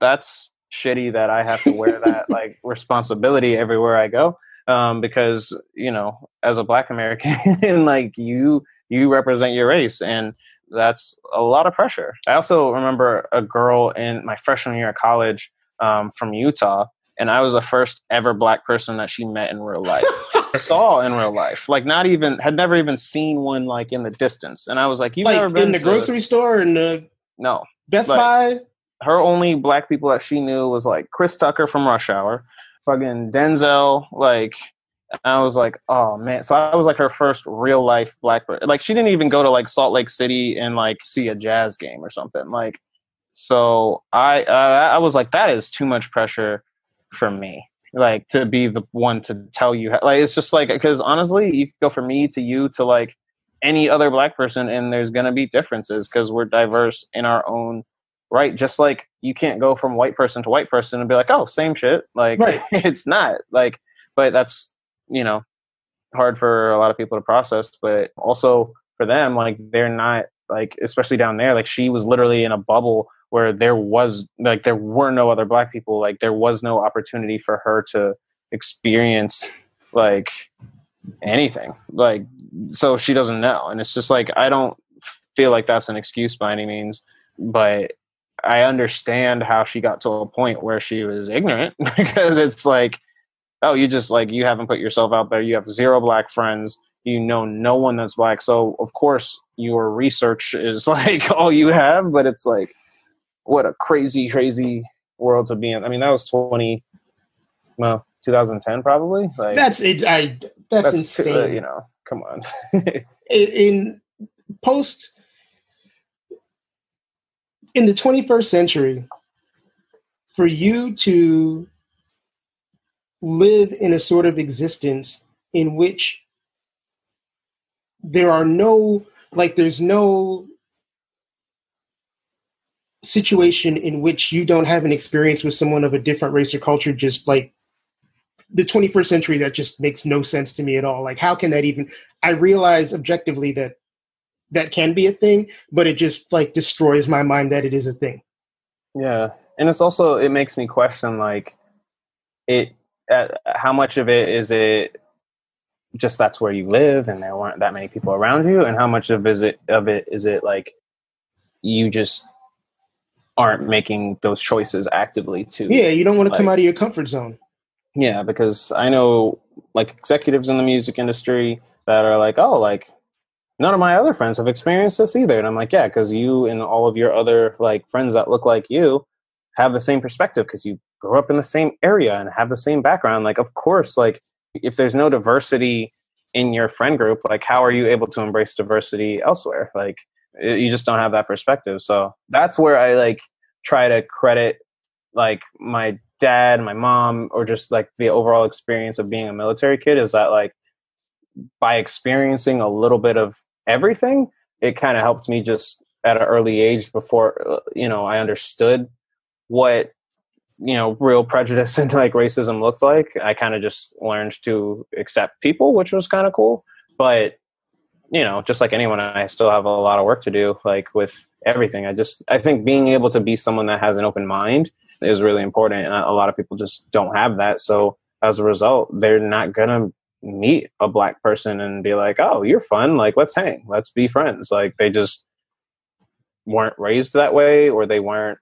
that's shitty that I have to wear that like responsibility everywhere I go." Um, because you know, as a Black American, like you, you represent your race, and that's a lot of pressure. I also remember a girl in my freshman year of college um, from Utah and I was the first ever black person that she met in real life. saw in real life, like not even had never even seen one like in the distance. And I was like, "You've like never been in the grocery store in the no Best like, Buy." Her only black people that she knew was like Chris Tucker from Rush Hour, fucking Denzel. Like, I was like, "Oh man!" So I was like her first real life black. person. Like, she didn't even go to like Salt Lake City and like see a jazz game or something. Like, so I uh, I was like, that is too much pressure for me like to be the one to tell you like it's just like because honestly you go from me to you to like any other black person and there's going to be differences because we're diverse in our own right just like you can't go from white person to white person and be like oh same shit like right. it's not like but that's you know hard for a lot of people to process but also for them like they're not like especially down there like she was literally in a bubble where there was like there were no other black people like there was no opportunity for her to experience like anything like so she doesn't know and it's just like i don't feel like that's an excuse by any means, but I understand how she got to a point where she was ignorant because it's like, oh, you just like you haven't put yourself out there. You have zero black friends. You know no one that's black. So of course your research is like all you have, but it's like what a crazy, crazy world to be in. I mean, that was twenty well, 2010 probably. Like that's it. I that's, that's insane. Uh, you know, come on. in, in post in the 21st century, for you to live in a sort of existence in which there are no like there's no situation in which you don't have an experience with someone of a different race or culture just like the 21st century that just makes no sense to me at all. Like how can that even i realize objectively that that can be a thing but it just like destroys my mind that it is a thing. Yeah and it's also it makes me question like it uh, how much of it is it just that's where you live and there weren't that many people around you? And how much of is it of it is it like you just aren't making those choices actively to yeah you don't want to like, come out of your comfort zone yeah, because I know like executives in the music industry that are like, oh, like none of my other friends have experienced this either. And I'm like, yeah, because you and all of your other like friends that look like you have the same perspective because you grew up in the same area and have the same background. Like, of course, like if there's no diversity in your friend group, like how are you able to embrace diversity elsewhere? Like you just don't have that perspective. So that's where I like try to credit like my dad, my mom, or just like the overall experience of being a military kid is that like by experiencing a little bit of everything, it kind of helped me just at an early age before uh, you know I understood what you know real prejudice and like racism looked like. I kind of just learned to accept people, which was kind of cool. But you know, just like anyone, I still have a lot of work to do, like with everything. I just I think being able to be someone that has an open mind is really important. And a lot of people just don't have that. So as a result, they're not going to meet a black person and be like, oh, you're fun. Like, let's hang, let's be friends. Like, they just weren't raised that way or they weren't,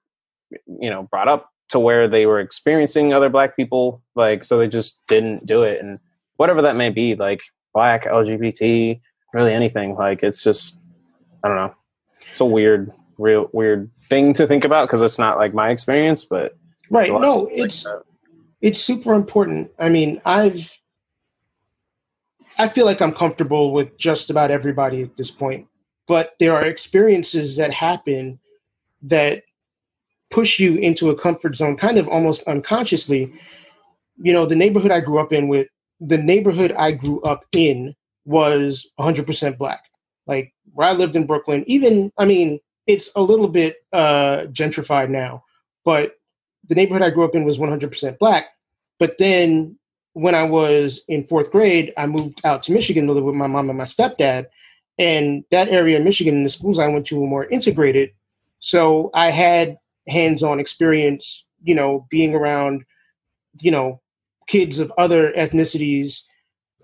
you know, brought up to where they were experiencing other black people. Like, so they just didn't do it. And whatever that may be, like black, LGBT, really anything, like, it's just, I don't know. It's a weird, real weird thing to think about because it's not like my experience, but right. No, it's like it's super important. I mean, I've I feel like I'm comfortable with just about everybody at this point, but there are experiences that happen that push you into a comfort zone, kind of almost unconsciously. You know, the neighborhood I grew up in with the neighborhood I grew up in was 100% black. Like where I lived in Brooklyn, even I mean, it's a little bit uh, gentrified now, but the neighborhood I grew up in was 100% black. But then when I was in fourth grade, I moved out to Michigan to live with my mom and my stepdad. And that area in Michigan and the schools I went to were more integrated. So I had hands on experience, you know, being around, you know, kids of other ethnicities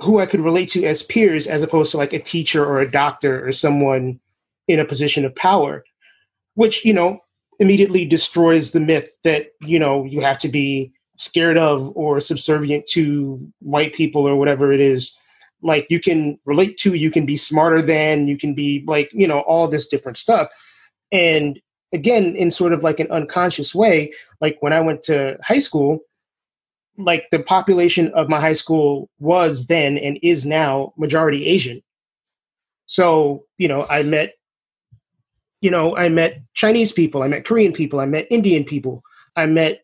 who I could relate to as peers as opposed to like a teacher or a doctor or someone in a position of power which you know immediately destroys the myth that you know you have to be scared of or subservient to white people or whatever it is. Like you can relate to you can be smarter than you can be like you know all this different stuff. And again in sort of like an unconscious way like when i went to high school like the population of my high school was then and is now majority asian so you know i met you know, I met Chinese people, I met Korean people, I met Indian people, I met,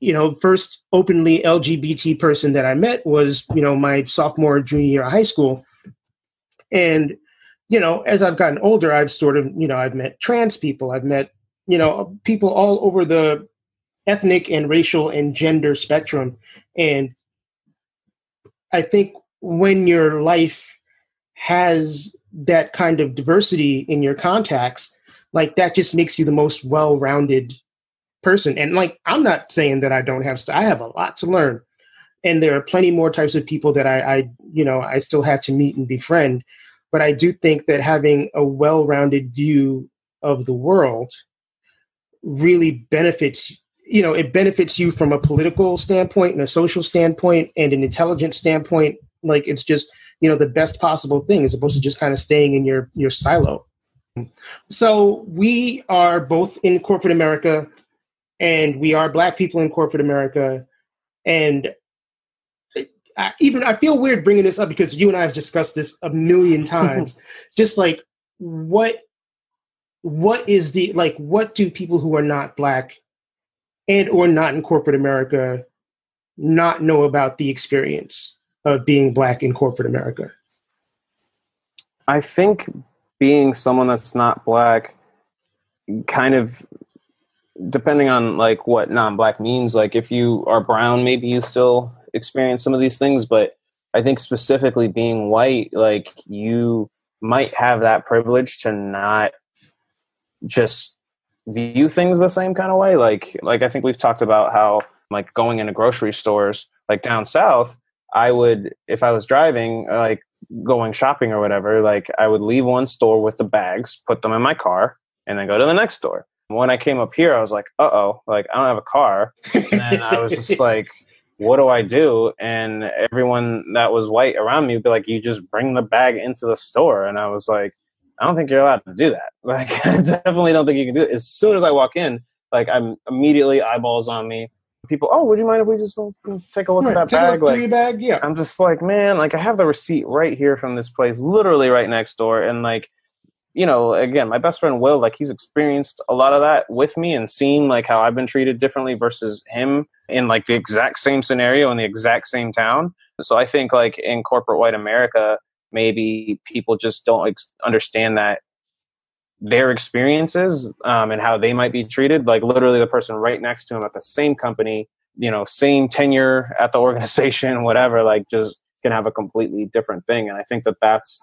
you know, first openly LGBT person that I met was, you know, my sophomore, junior year of high school. And, you know, as I've gotten older, I've sort of, you know, I've met trans people, I've met, you know, people all over the ethnic and racial and gender spectrum. And I think when your life has that kind of diversity in your contacts, like that just makes you the most well-rounded person. And like I'm not saying that I don't have st- I have a lot to learn. And there are plenty more types of people that I, I, you know, I still have to meet and befriend. but I do think that having a well rounded view of the world really benefits you know it benefits you from a political standpoint and a social standpoint and an intelligence standpoint. Like it's just you know the best possible thing as opposed to just kind of staying in your your silo. So we are both in corporate america and we are black people in corporate america. And I, even i feel weird bringing this up because you and i have discussed this a million times. It's just like what what is the like what do people who are not black and or not in corporate america not know about the experience of being black in corporate america? I think being someone that's not black kind of depending on like what non-black means like if you are brown maybe you still experience some of these things but i think specifically being white like you might have that privilege to not just view things the same kind of way? Like like i think we've talked about how like going into grocery stores like down south i would if i was driving like going shopping or whatever like i would leave one store with the bags put them in my car and then go to the next store. When i came up here i was like uh-oh like i don't have a car. And then i was just like what do i do? And everyone that was white around me would be like you just bring the bag into the store. And i was like I don't think you're allowed to do that. Like, I definitely don't think you can do it. As soon as I walk in, like, I'm immediately eyeballs on me. People, oh, would you mind if we just take a look right, at that bag? like, bag, yeah. I'm just like, man, like, I have the receipt right here from this place, literally right next door, and like, you know, again, my best friend Will, like, he's experienced a lot of that with me and seen like how I've been treated differently versus him in like the exact same scenario in the exact same town. So I think like in corporate white America, maybe people just don't ex- understand that their experiences um, and how they might be treated. Like literally the person right next to him at the same company you know same tenure at the organization whatever like just can have a completely different thing. And i think that that's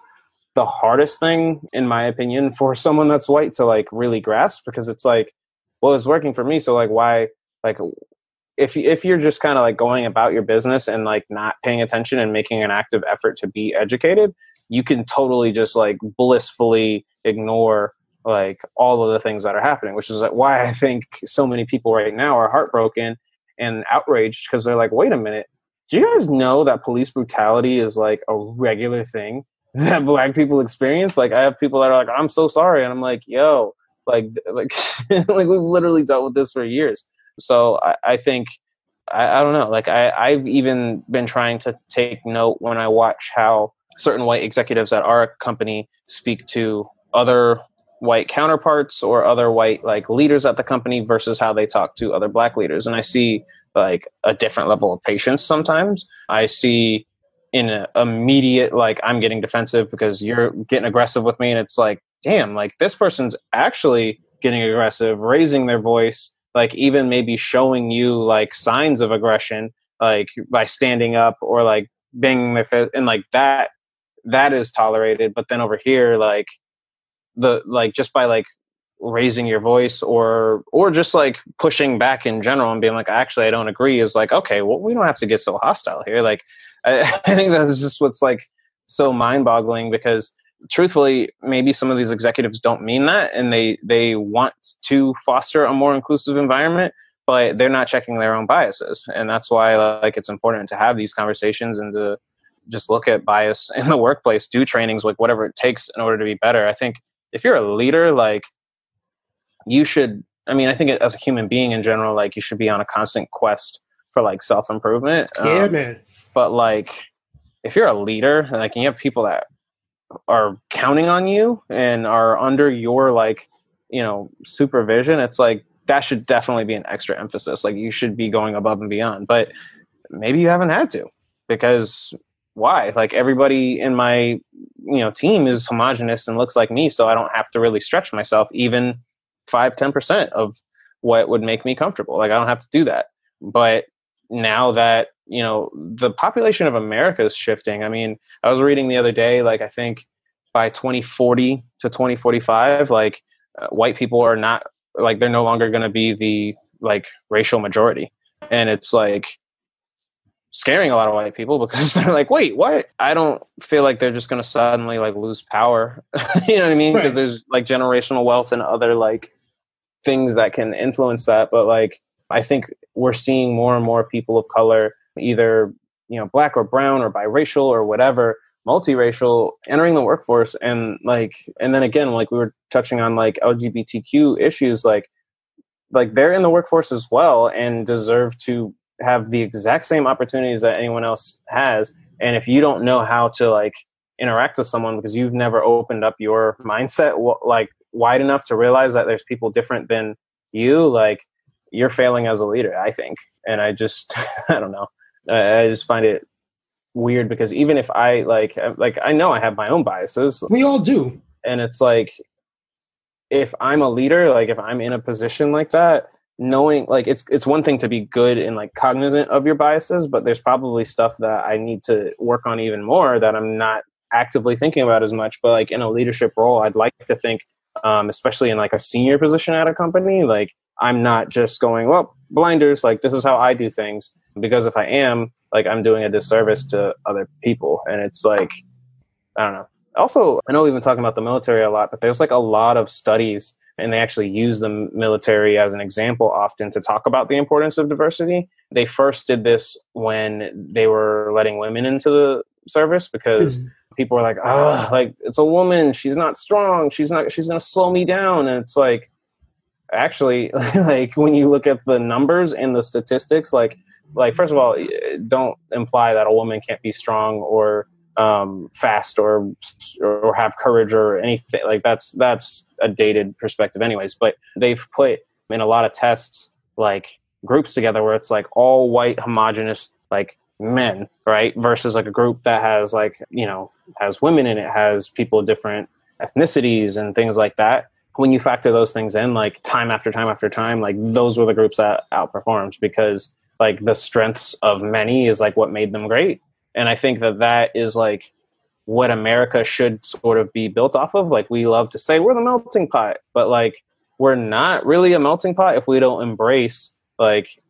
the hardest thing in my opinion for someone that's white to like really grasp because it's like well it's working for me so like why like if if you're just kind of like going about your business and like not paying attention and making an active effort to be educated, you can totally just like blissfully ignore like all of the things that are happening, which is like why I think so many people right now are heartbroken and outraged because they're like, wait a minute, do you guys know that police brutality is like a regular thing that black people experience? Like I have people that are like, I'm so sorry, and I'm like, yo, like like like we've literally dealt with this for years. So I, I think I, I, don't know. Like I, I've even been trying to take note when I watch how certain white executives at our company speak to other white counterparts or other white like leaders at the company versus how they talk to other black leaders and i see like a different level of patience sometimes i see in immediate like i'm getting defensive because you're getting aggressive with me and it's like damn like this person's actually getting aggressive raising their voice like even maybe showing you like signs of aggression like by standing up or like banging their fist and like that that is tolerated. But then over here like the like just by like raising your voice or or just like pushing back in general and being like actually i don't agree is like okay well we don't have to get so hostile here. Like i, I think that's just what's like so mind boggling because truthfully, maybe some of these executives don't mean that, and they they want to foster a more inclusive environment, but they're not checking their own biases, and that's why like it's important to have these conversations and to just look at bias in the workplace, do trainings, like whatever it takes in order to be better. I think if you're a leader, like you should. I mean, I think as a human being in general, like you should be on a constant quest for like self improvement. Yeah, um, man. But like, if you're a leader, like you have people that are counting on you and are under your like you know supervision it's like that should definitely be an extra emphasis. Like you should be going above and beyond but maybe you haven't had to because why? Like everybody in my you know team is homogenous and looks like me so i don't have to really stretch myself even 5 10% of what would make me comfortable. Like i don't have to do that. But now that you know the population of america is shifting i mean i was reading the other day like i think by 2040 to 2045 like uh, white people are not like they're no longer going to be the like racial majority and it's like scaring a lot of white people because they're like, wait, what? I don't feel like they're just going to suddenly like lose power. you know what I mean? Because right. there's like generational wealth and other like things that can influence that. But like, I think we're seeing more and more people of color, either, you know, black or brown or biracial or whatever, multiracial entering the workforce. And like, and then again, like we were touching on like LGBTQ issues, like, like they're in the workforce as well and deserve to have the exact same opportunities that anyone else has and if you don't know how to like interact with someone because you've never opened up your mindset like wide enough to realize that there's people different than you like you're failing as a leader i think. And i just i don't know. I, I just find it weird because even if i like like i know i have my own biases. We all do. And it's like if i'm a leader like if i'm in a position like that knowing like it's it's one thing to be good and like cognizant of your biases but there's probably stuff that i need to work on even more that i'm not actively thinking about as much. But like in a leadership role i'd like to think um, especially in like a senior position at a company like i'm not just going well blinders like this is how i do things because if i am like i'm doing a disservice to other people and it's like i don't know also i know we've been talking about the military a lot but there's like a lot of studies and they actually use the military as an example often to talk about the importance of diversity. They first did this when they were letting women into the service because mm-hmm. people were like, "Oh, like it's a woman, she's not strong, she's not she's going to slow me down." And it's like actually like when you look at the numbers and the statistics like like first of all, don't imply that a woman can't be strong or um, fast or or have courage or anything like that's that's a dated perspective anyways but they've put in a lot of tests like groups together where it's like all white homogenous like men right versus like a group that has like you know has women in it has people of different ethnicities and things like that when you factor those things in like time after time after time like those were the groups that outperformed because like the strengths of many is like what made them great. And i think that that is like what america should sort of be built off of. Like we love to say we're the melting pot but like we're not really a melting pot if we don't embrace like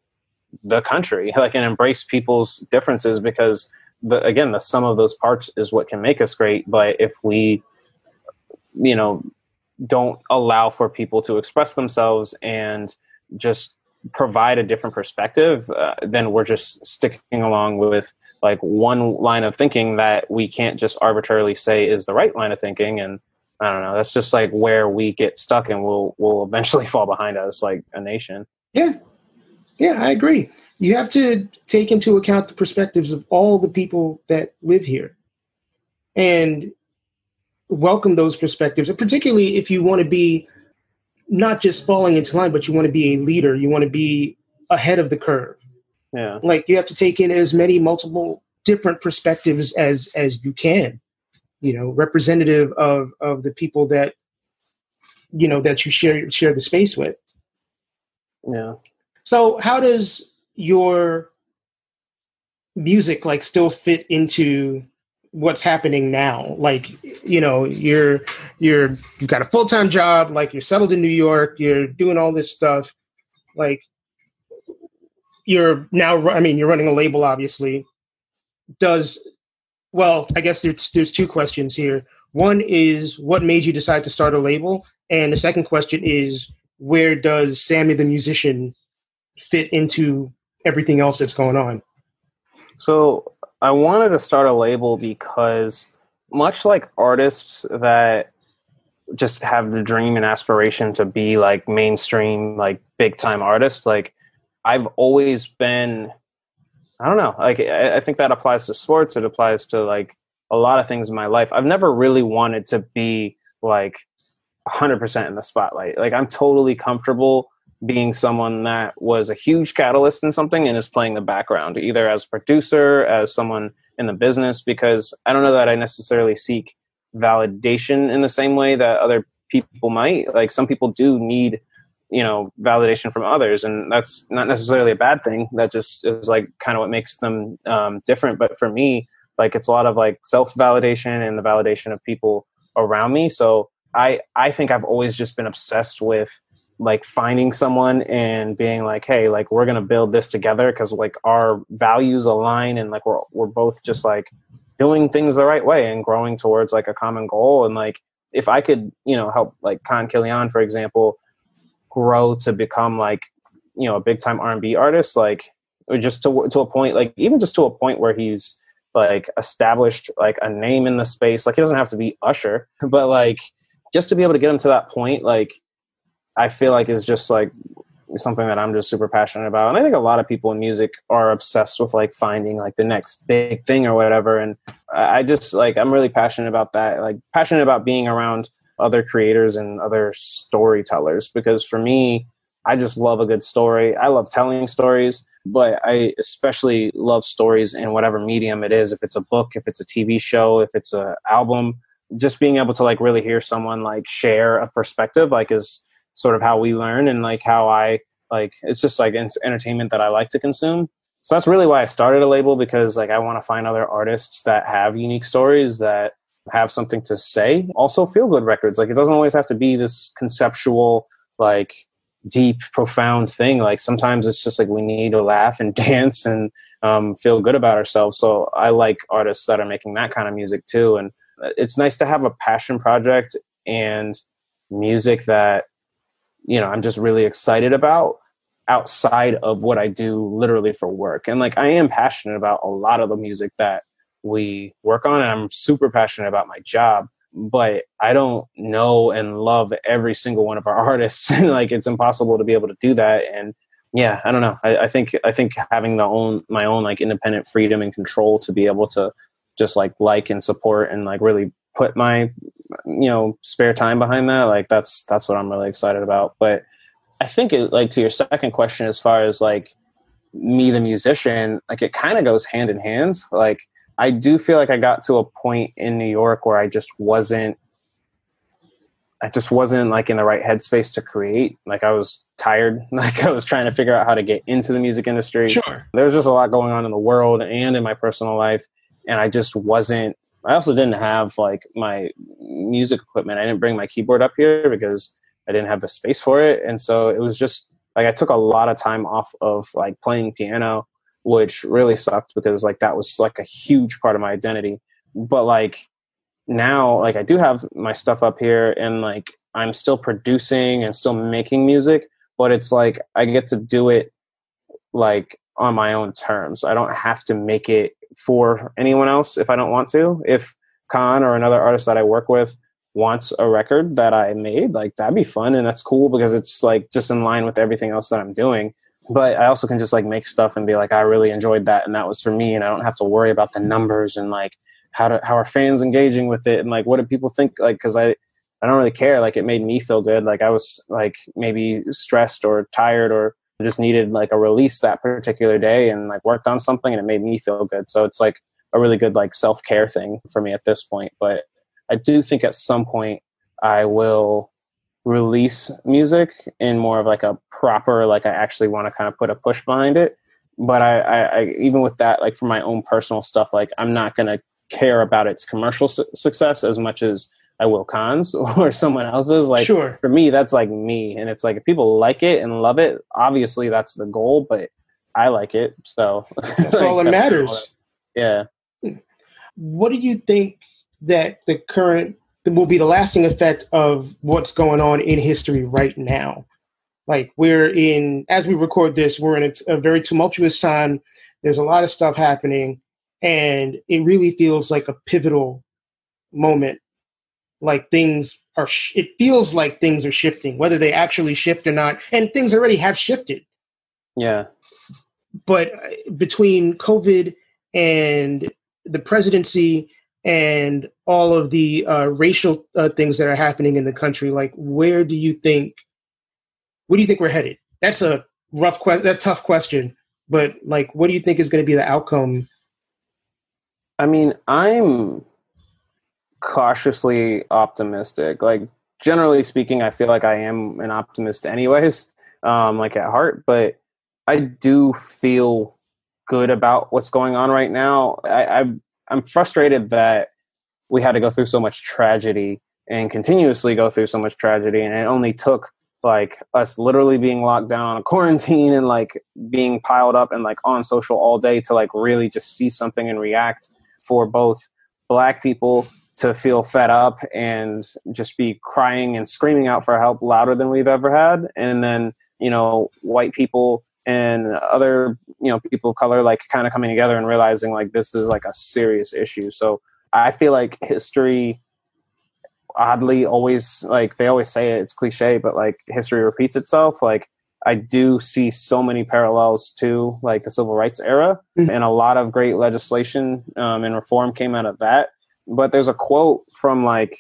the country like and embrace people's differences because the again the sum of those parts is what can make us great. But if we you know don't allow for people to express themselves and just provide a different perspective uh, then we're just sticking along with like one line of thinking that we can't just arbitrarily say is the right line of thinking and I don't know. That's just like where we get stuck, and we'll we'll eventually fall behind us like a nation. Yeah, yeah, I agree. You have to take into account the perspectives of all the people that live here, and welcome those perspectives. And particularly if you want to be not just falling into line, but you want to be a leader. You want to be ahead of the curve. Yeah. Like you have to take in as many multiple different perspectives as as you can. You know, representative of of the people that you know that you share share the space with. Yeah. So how does your music like still fit into what's happening now. Like you know you're you're you've got a full-time job like you're settled in new york you're doing all this stuff. Like you're now i mean you're running a label obviously. Does well i guess there's, there's two questions here. One is what made you decide to start a label? And the second question is where does sammy the musician fit into everything else that's going on? So i wanted to start a label because much like artists that just have the dream and aspiration to be like mainstream like big time artists like I've always been I don't know. Like I, I think that applies to sports. It applies to like a lot of things in my life. I've never really wanted to be like 100% in the spotlight. Like I'm totally comfortable being someone that was a huge catalyst in something and is playing the background, either as a producer, as someone in the business, because I don't know that I necessarily seek validation in the same way that other people might. Like some people do need you know validation from others and that's not necessarily a bad thing. That just is like kind of what makes them um, different. But for me like it's a lot of like self validation and the validation of people around me. So i i think i've always just been obsessed with like finding someone and being like hey like we're gonna build this together because like our values align and like we're we're both just like doing things the right way and growing towards like a common goal. And like if i could you know help like khan kilian for example grow to become like you know a big time r&b artist like or just to to a point like even just to a point where he's like established like a name in the space like he doesn't have to be usher but like just to be able to get him to that point like I feel like is just like something that I'm just super passionate about. And I think a lot of people in music are obsessed with like finding like the next big thing or whatever. And I just like, I'm really passionate about that. Like passionate about being around other creators and other storytellers because for me, I just love a good story. I love telling stories, but I especially love stories in whatever medium it is. If it's a book, if it's a TV show, if it's an album, just being able to like really hear someone like share a perspective like is sort of how we learn and like how I like it's just like entertainment that I like to consume. So that's really why I started a label because like I want to find other artists that have unique stories that have something to say. Also feel good records. Like it doesn't always have to be this conceptual like deep profound thing like sometimes it's just like we need to laugh and dance and um, feel good about ourselves so i like artists that are making that kind of music too and it's nice to have a passion project and music that you know i'm just really excited about outside of what i do literally for work. And like i am passionate about a lot of the music that we work on and i'm super passionate about my job but i don't know and love every single one of our artists. And like it's impossible to be able to do that. And yeah i don't know. I, I think i think having the own my own like independent freedom and control to be able to just like like and support and like really put my you know spare time behind that like that's that's what i'm really excited about. But i think it like to your second question as far as like me the musician like it kind of goes hand in hand. Like i do feel like i got to a point in new york where i just wasn't i just wasn't like in the right headspace to create. Like i was tired. Like i was trying to figure out how to get into the music industry. Sure. There was just a lot going on in the world and in my personal life and i just wasn't I also didn't have like my music equipment. I didn't bring my keyboard up here because I didn't have the space for it. And so it was just like I took a lot of time off of like playing piano, which really sucked because like that was like a huge part of my identity. But like now, like I do have my stuff up here and like I'm still producing and still making music, but it's like I get to do it like on my own terms. I don't have to make it for anyone else if I don't want to. If Con or another artist that I work with wants a record that I made, like that'd be fun and that's cool because it's like just in line with everything else that I'm doing. But I also can just like make stuff and be like, I really enjoyed that and that was for me and I don't have to worry about the numbers and like how to how are fans engaging with it and like what do people think like because I I don't really care. Like it made me feel good. Like I was like maybe stressed or tired or just needed like a release that particular day and like worked on something and it made me feel good. So it's like a really good like self care thing for me at this point. But I do think at some point I will release music in more of like a proper like I actually want to kind of put a push behind it. But I, I, I even with that like for my own personal stuff like I'm not gonna care about its commercial su- success as much as I will Con's or someone else's. Like sure. for me, that's like me. And it's like if people like it and love it, obviously that's the goal, but I like it. So that's all that matters. yeah. What do you think that the current will be the lasting effect of what's going on in history right now? Like we're in, as we record this, we're in a, a very tumultuous time. There's a lot of stuff happening, and it really feels like a pivotal moment like things are sh- it feels like things are shifting whether they actually shift or not and things already have shifted. Yeah. But uh, between covid and the presidency and all of the uh, racial uh, things that are happening in the country like where do you think where do you think we're headed? That's a rough question that's a tough question but like what do you think is going to be the outcome? I mean i'm cautiously optimistic. Like generally speaking, I feel like I am an optimist anyways, um, like at heart, but I do feel good about what's going on right now. I, I I'm frustrated that we had to go through so much tragedy and continuously go through so much tragedy, and it only took like us literally being locked down on a quarantine and like being piled up and like on social all day to like really just see something and react for both black people to feel fed up and just be crying and screaming out for help louder than we've ever had and then you know white people and other you know people of color like kind of coming together and realizing like this is like a serious issue so i feel like history oddly always like they always say it, it's cliche, but like history repeats itself. Like I do see so many parallels to like the civil rights era, mm-hmm. and a lot of great legislation um, and reform came out of that. But there's a quote from like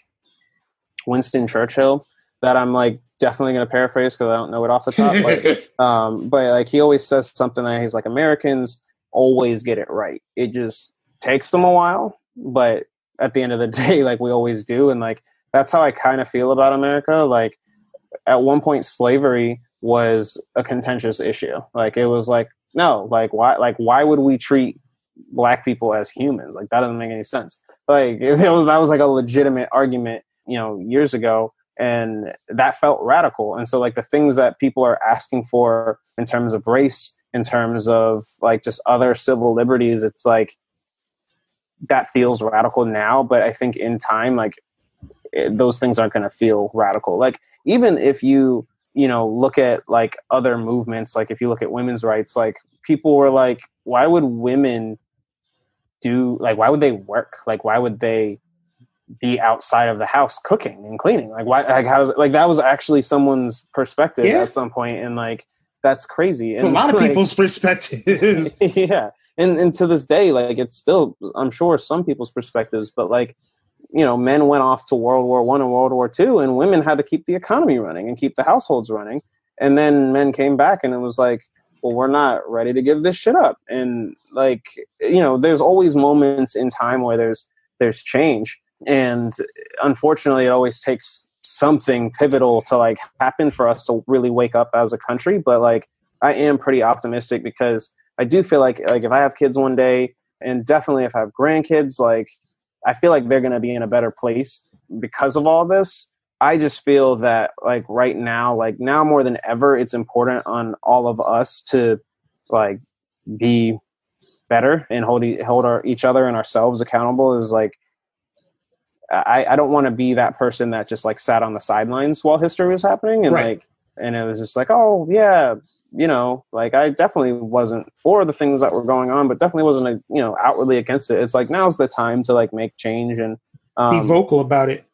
Winston Churchill that I'm like definitely going to paraphrase because I don't know it off the top. But, um, but like he always says something that he's like Americans always get it right. It just takes them a while, but at the end of the day, like we always do, and like that's how I kind of feel about America. Like at one point, slavery was a contentious issue. Like it was like, no, like why, like why would we treat black people as humans? Like that doesn't make any sense. Like it was that was like a legitimate argument, you know, years ago, and that felt radical. And so like the things that people are asking for in terms of race, in terms of like just other civil liberties, it's like that feels radical now. But I think in time, like it, those things aren't going to feel radical. Like even if you you know look at like other movements, like if you look at women's rights, like people were like, why would women do like why would they work? Like why would they be outside of the house cooking and cleaning? Like why? Like how? Like that was actually someone's perspective yeah. at some point, and like that's crazy. It's and, a lot of like, people's perspective. yeah, and and to this day, like it's still, I'm sure some people's perspectives, but like you know, men went off to World War One and World War Two, and women had to keep the economy running and keep the households running. And then men came back, and it was like, well, we're not ready to give this shit up. And like, you know, there's always moments in time where there's there's change, and unfortunately, it always takes something pivotal to like happen for us to really wake up as a country. But like, I am pretty optimistic because I do feel like like if I have kids one day, and definitely if I have grandkids, like I feel like they're going to be in a better place because of all this. I just feel that like right now, like now more than ever, it's important on all of us to like be better and hold hold our, each other and ourselves accountable. Is like I, I don't want to be that person that just like sat on the sidelines while history was happening and right. like and it was just like oh yeah you know, like I definitely wasn't for the things that were going on, but definitely wasn't, a, you know, outwardly against it. It's like now's the time to like make change and um, be vocal about it.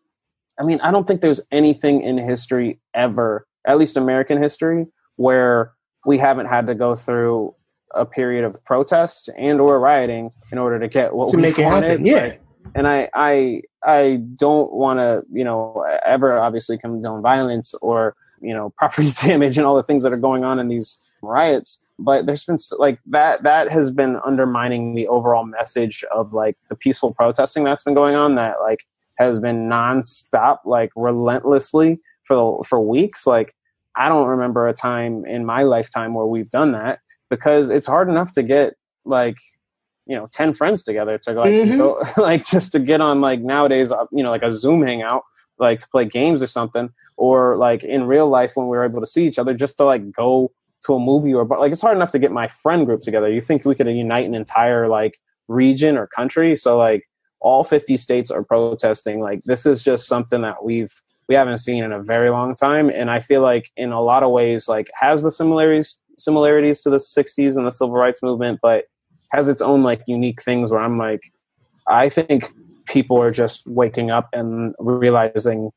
I mean, I don't think there's anything in history ever, at least American history, where we haven't had to go through a period of protest and or rioting in order to get what to we make wanted. It happen. Yeah. Like, and I, I, I don't want to, you know, ever obviously condone violence or you know property damage and all the things that are going on in these riots but there's been like that that has been undermining the overall message of like the peaceful protesting that's been going on that like has been nonstop like relentlessly for for weeks. Like i don't remember a time in my lifetime where we've done that because it's hard enough to get like you know 10 friends together to like mm-hmm. go, like just to get on like nowadays uh, you know like a zoom hangout like to play games or something or like in real life when we were able to see each other just to like go to a movie or but like it's hard enough to get my friend group together. You think we could unite an entire like region or country? So like all 50 states are protesting like this is just something that we've we haven't seen in a very long time and i feel like in a lot of ways like has the similarities similarities to the 60s and the civil rights movement but has its own like unique things where i'm like i think people are just waking up and realizing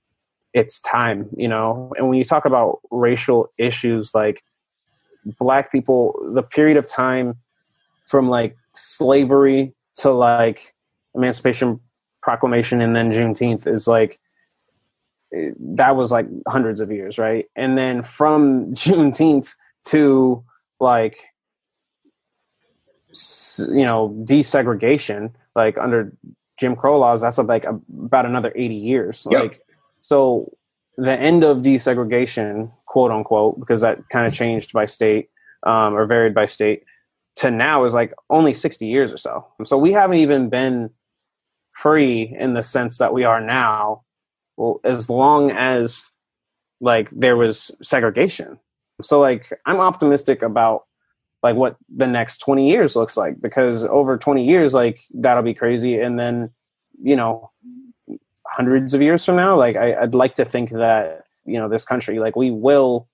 it's time, you know. And when you talk about racial issues, like black people, the period of time from like slavery to like Emancipation Proclamation and then Juneteenth is like that was like hundreds of years, right? And then from Juneteenth to like you know desegregation, like under Jim Crow laws, that's like about another 80 years. Yep. Like, so the end of desegregation, quote unquote, because that kind of changed by state um, or varied by state, to now is like only 60 years or so. So we haven't even been free in the sense that we are now, well, as long as like there was segregation. So like I'm optimistic about like what the next 20 years looks like because over 20 years like that'll be crazy and then you know hundreds of years from now like I, would like to think that you know this country like we will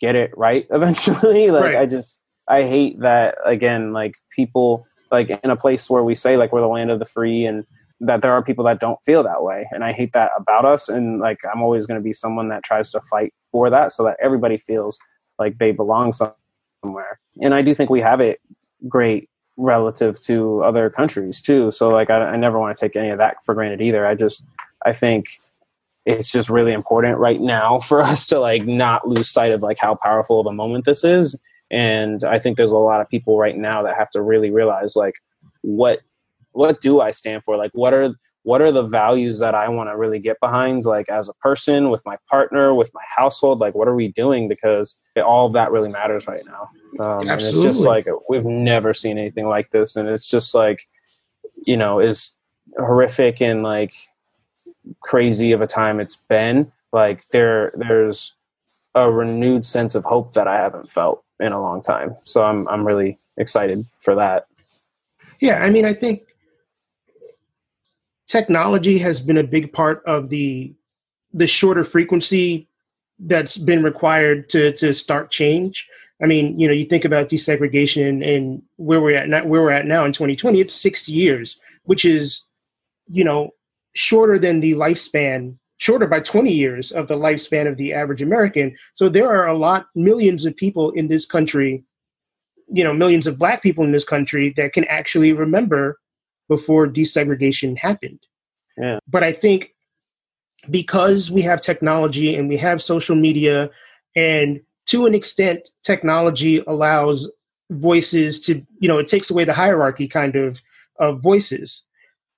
get it right eventually like right. i just i hate that again like people like in a place where we say like we're the land of the free and that there are people that don't feel that way. And i hate that about us. And like i'm always going to be someone that tries to fight for that so that everybody feels like they belong somewhere. And i do think we have it great relative to other countries too. So like I, I never want to take any of that for granted either. I just i think it's just really important right now for us to like not lose sight of like how powerful of a moment this is. And i think there's a lot of people right now that have to really realize like what what do I stand for? Like, what are what are the values that I want to really get behind, like as a person, with my partner, with my household? Like, what are we doing? Because it, all of that really matters right now. Um, and it's just like we've never seen anything like this, and it's just like, you know, is horrific and like crazy of a time it's been. Like there, there's a renewed sense of hope that I haven't felt in a long time. So I'm I'm really excited for that. Yeah, I mean, I think technology has been a big part of the the shorter frequency that's been required to to start change. I mean, you know, you think about desegregation and where we're at now, where we're at now in 2020, it's 60 years, which is, you know, shorter than the lifespan, shorter by 20 years of the lifespan of the average American. So there are a lot, millions of people in this country, you know, millions of black people in this country that can actually remember before desegregation happened. Yeah. But I think because we have technology and we have social media, and to an extent, technology allows voices to, you know, it takes away the hierarchy kind of of voices.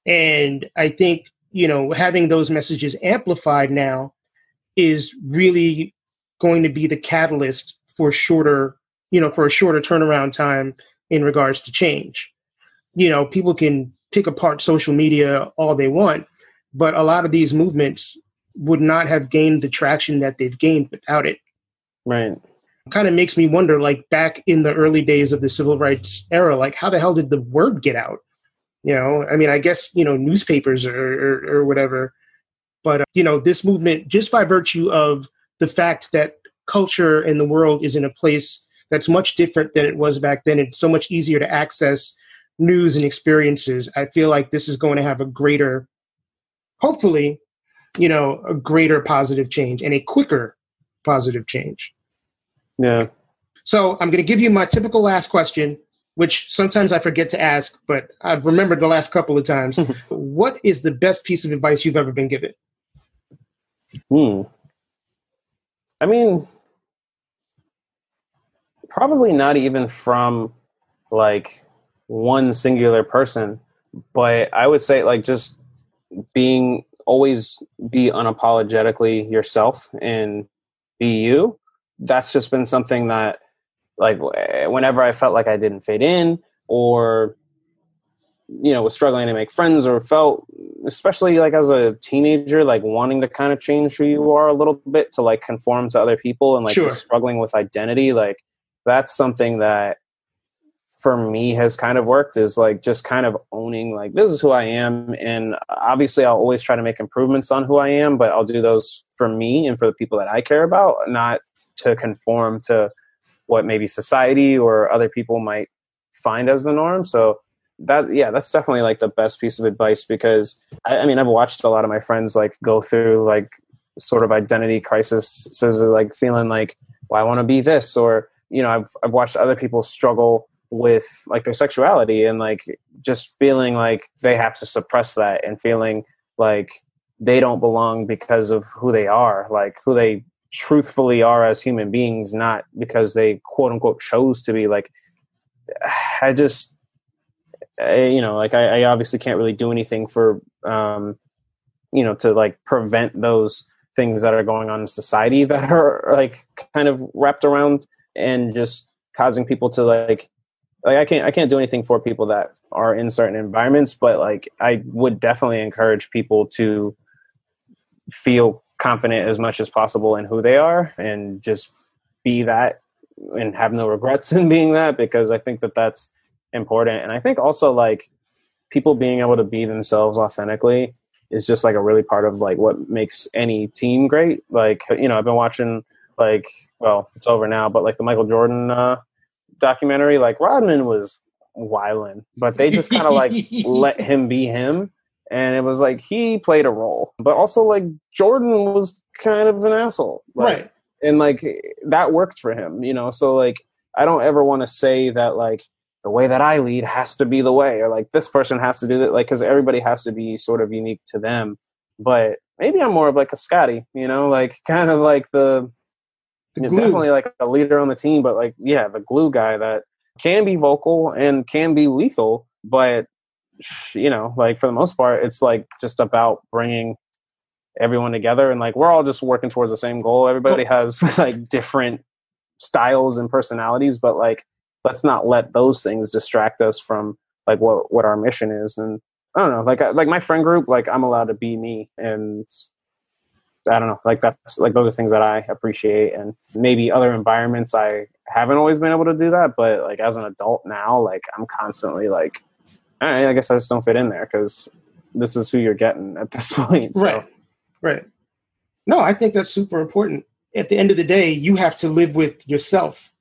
And I think, you know, having those messages amplified now is really going to be the catalyst for shorter, you know, for a shorter turnaround time in regards to change. You know, people can pick apart social media all they want, but a lot of these movements would not have gained the traction that they've gained without it. Right. Kind of makes me wonder, like back in the early days of the civil rights era, like how the hell did the word get out? You know, I mean, I guess you know newspapers or or, or whatever, but uh, you know, this movement just by virtue of the fact that culture in the world is in a place that's much different than it was back then. It's so much easier to access news and experiences, I feel like this is going to have a greater, hopefully, you know, a greater positive change and a quicker positive change. Yeah. So I'm going to give you my typical last question, which sometimes I forget to ask, but I've remembered the last couple of times. what is the best piece of advice you've ever been given? Hmm. I mean, probably not even from like one singular person but i would say like just being always be unapologetically yourself and be you that's just been something that like eh, whenever i felt like i didn't fit in or you know was struggling to make friends or felt especially like as a teenager like wanting to kind of change who you are a little bit to like conform to other people and like sure. just struggling with identity like that's something that for me has kind of worked is like just kind of owning like this is who I am and obviously I'll always try to make improvements on who I am but I'll do those for me and for the people that I care about not to conform to what maybe society or other people might find as the norm. So that yeah that's definitely like the best piece of advice because I, I mean I've watched a lot of my friends like go through like sort of identity crisis so like feeling like well I want to be this or you know I've I've watched other people struggle with like their sexuality and like just feeling like they have to suppress that and feeling like they don't belong because of who they are like who they truthfully are as human beings not because they quote unquote chose to be like i just I, you know like I, I, obviously can't really do anything for um you know to like prevent those things that are going on in society that are like kind of wrapped around and just causing people to like like I can't I can't do anything for people that are in certain environments, but like I would definitely encourage people to feel confident as much as possible in who they are and just be that and have no regrets in being that because I think that that's important. And I think also like people being able to be themselves authentically is just like a really part of like what makes any team great. Like, you know, I've been watching like, well, it's over now, but like the Michael Jordan uh, documentary, like Rodman was wilding, but they just kind of like let him be him. And it was like he played a role, but also like Jordan was kind of an asshole. Like, right. And like that worked for him, you know? So like, I don't ever want to say that like the way that I lead has to be the way, or like this person has to do that, like, because everybody has to be sort of unique to them. But maybe I'm more of like a Scottie, you know, like kind of like the, the definitely like a leader on the team, but like, yeah, the glue guy that can be vocal and can be lethal, but you know, like for the most part, it's like just about bringing everyone together and like we're all just working towards the same goal. Everybody has like different styles and personalities, but like let's not let those things distract us from like what what our mission is and i don't know like like my friend group like i'm allowed to be me and i don't know like that's like those are things that i appreciate and maybe other environments i haven't always been able to do that but like as an adult now like i'm constantly like all right i guess i just don't fit in there because this is who you're getting at this point so. right right no i think that's super important at the end of the day you have to live with yourself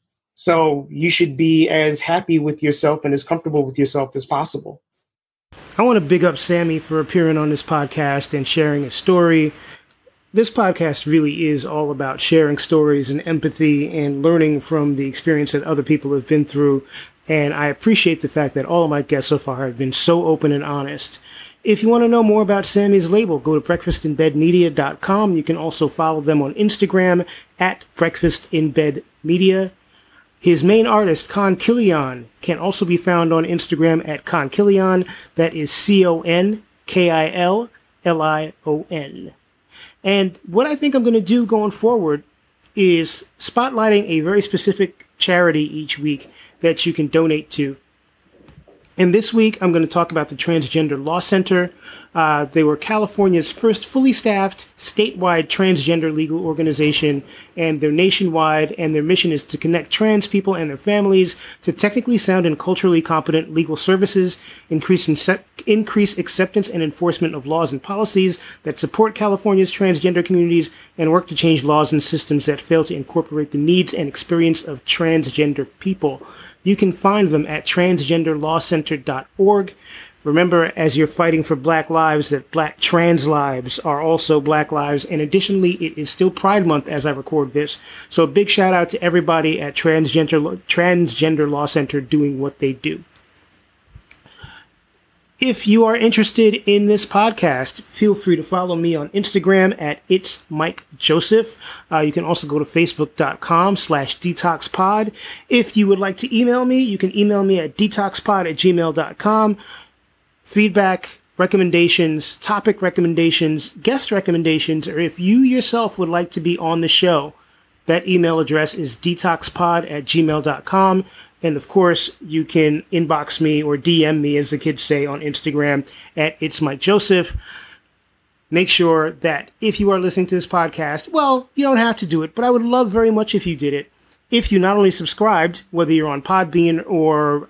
so you should be as happy with yourself and as comfortable with yourself as possible. I want to big up Sammy for appearing on this podcast and sharing his story. This podcast really is all about sharing stories and empathy and learning from the experience that other people have been through. And I appreciate the fact that all of my guests so far have been so open and honest. If you want to know more about Sammy's label, go to breakfastinbedmedia.com. You can also follow them on Instagram at breakfastinbedmedia. His main artist, Con Killion, can also be found on Instagram at Con Killion. That is C O N K I L L I O N. And what I think I'm going to do going forward is spotlighting a very specific charity each week that you can donate to. And this week, I'm going to talk about the Transgender Law Center. Uh, they were California's first fully staffed statewide transgender legal organization, and they're nationwide. And their mission is to connect trans people and their families to technically sound and culturally competent legal services, increase, increase acceptance and enforcement of laws and policies that support California's transgender communities, and work to change laws and systems that fail to incorporate the needs and experience of transgender people. You can find them at transgenderlawcenter.org. Remember, as you're fighting for black lives, that black trans lives are also black lives. And additionally, it is still Pride Month as I record this. So a big shout out to everybody at Transgender, Transgender Law Center doing what they do. If you are interested in this podcast, feel free to follow me on Instagram at It's Mike Joseph. Uh, you can also go to facebook.com slash detoxpod. If you would like to email me, you can email me at detoxpod at gmail.com. Feedback, recommendations, topic recommendations, guest recommendations, or if you yourself would like to be on the show, that email address is detoxpod at gmail.com. And of course, you can inbox me or DM me, as the kids say on Instagram, at It's Mike Joseph. Make sure that if you are listening to this podcast, well, you don't have to do it, but I would love very much if you did it. If you not only subscribed, whether you're on Podbean or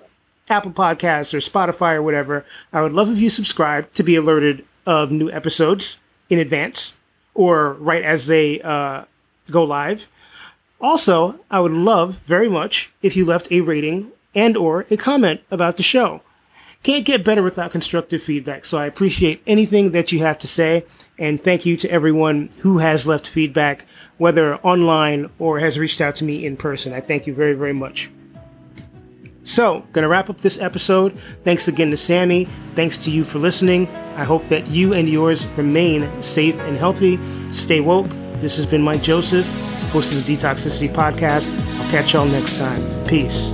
Apple Podcasts or Spotify or whatever, I would love if you subscribe to be alerted of new episodes in advance or right as they uh, go live. Also, I would love very much if you left a rating and or a comment about the show. Can't get better without constructive feedback, so I appreciate anything that you have to say and thank you to everyone who has left feedback whether online or has reached out to me in person. I thank you very very much. So, gonna wrap up this episode. Thanks again to Sammy. Thanks to you for listening. I hope that you and yours remain safe and healthy. Stay woke. This has been Mike Joseph host of the Detoxicity Podcast. I'll catch y'all next time. Peace.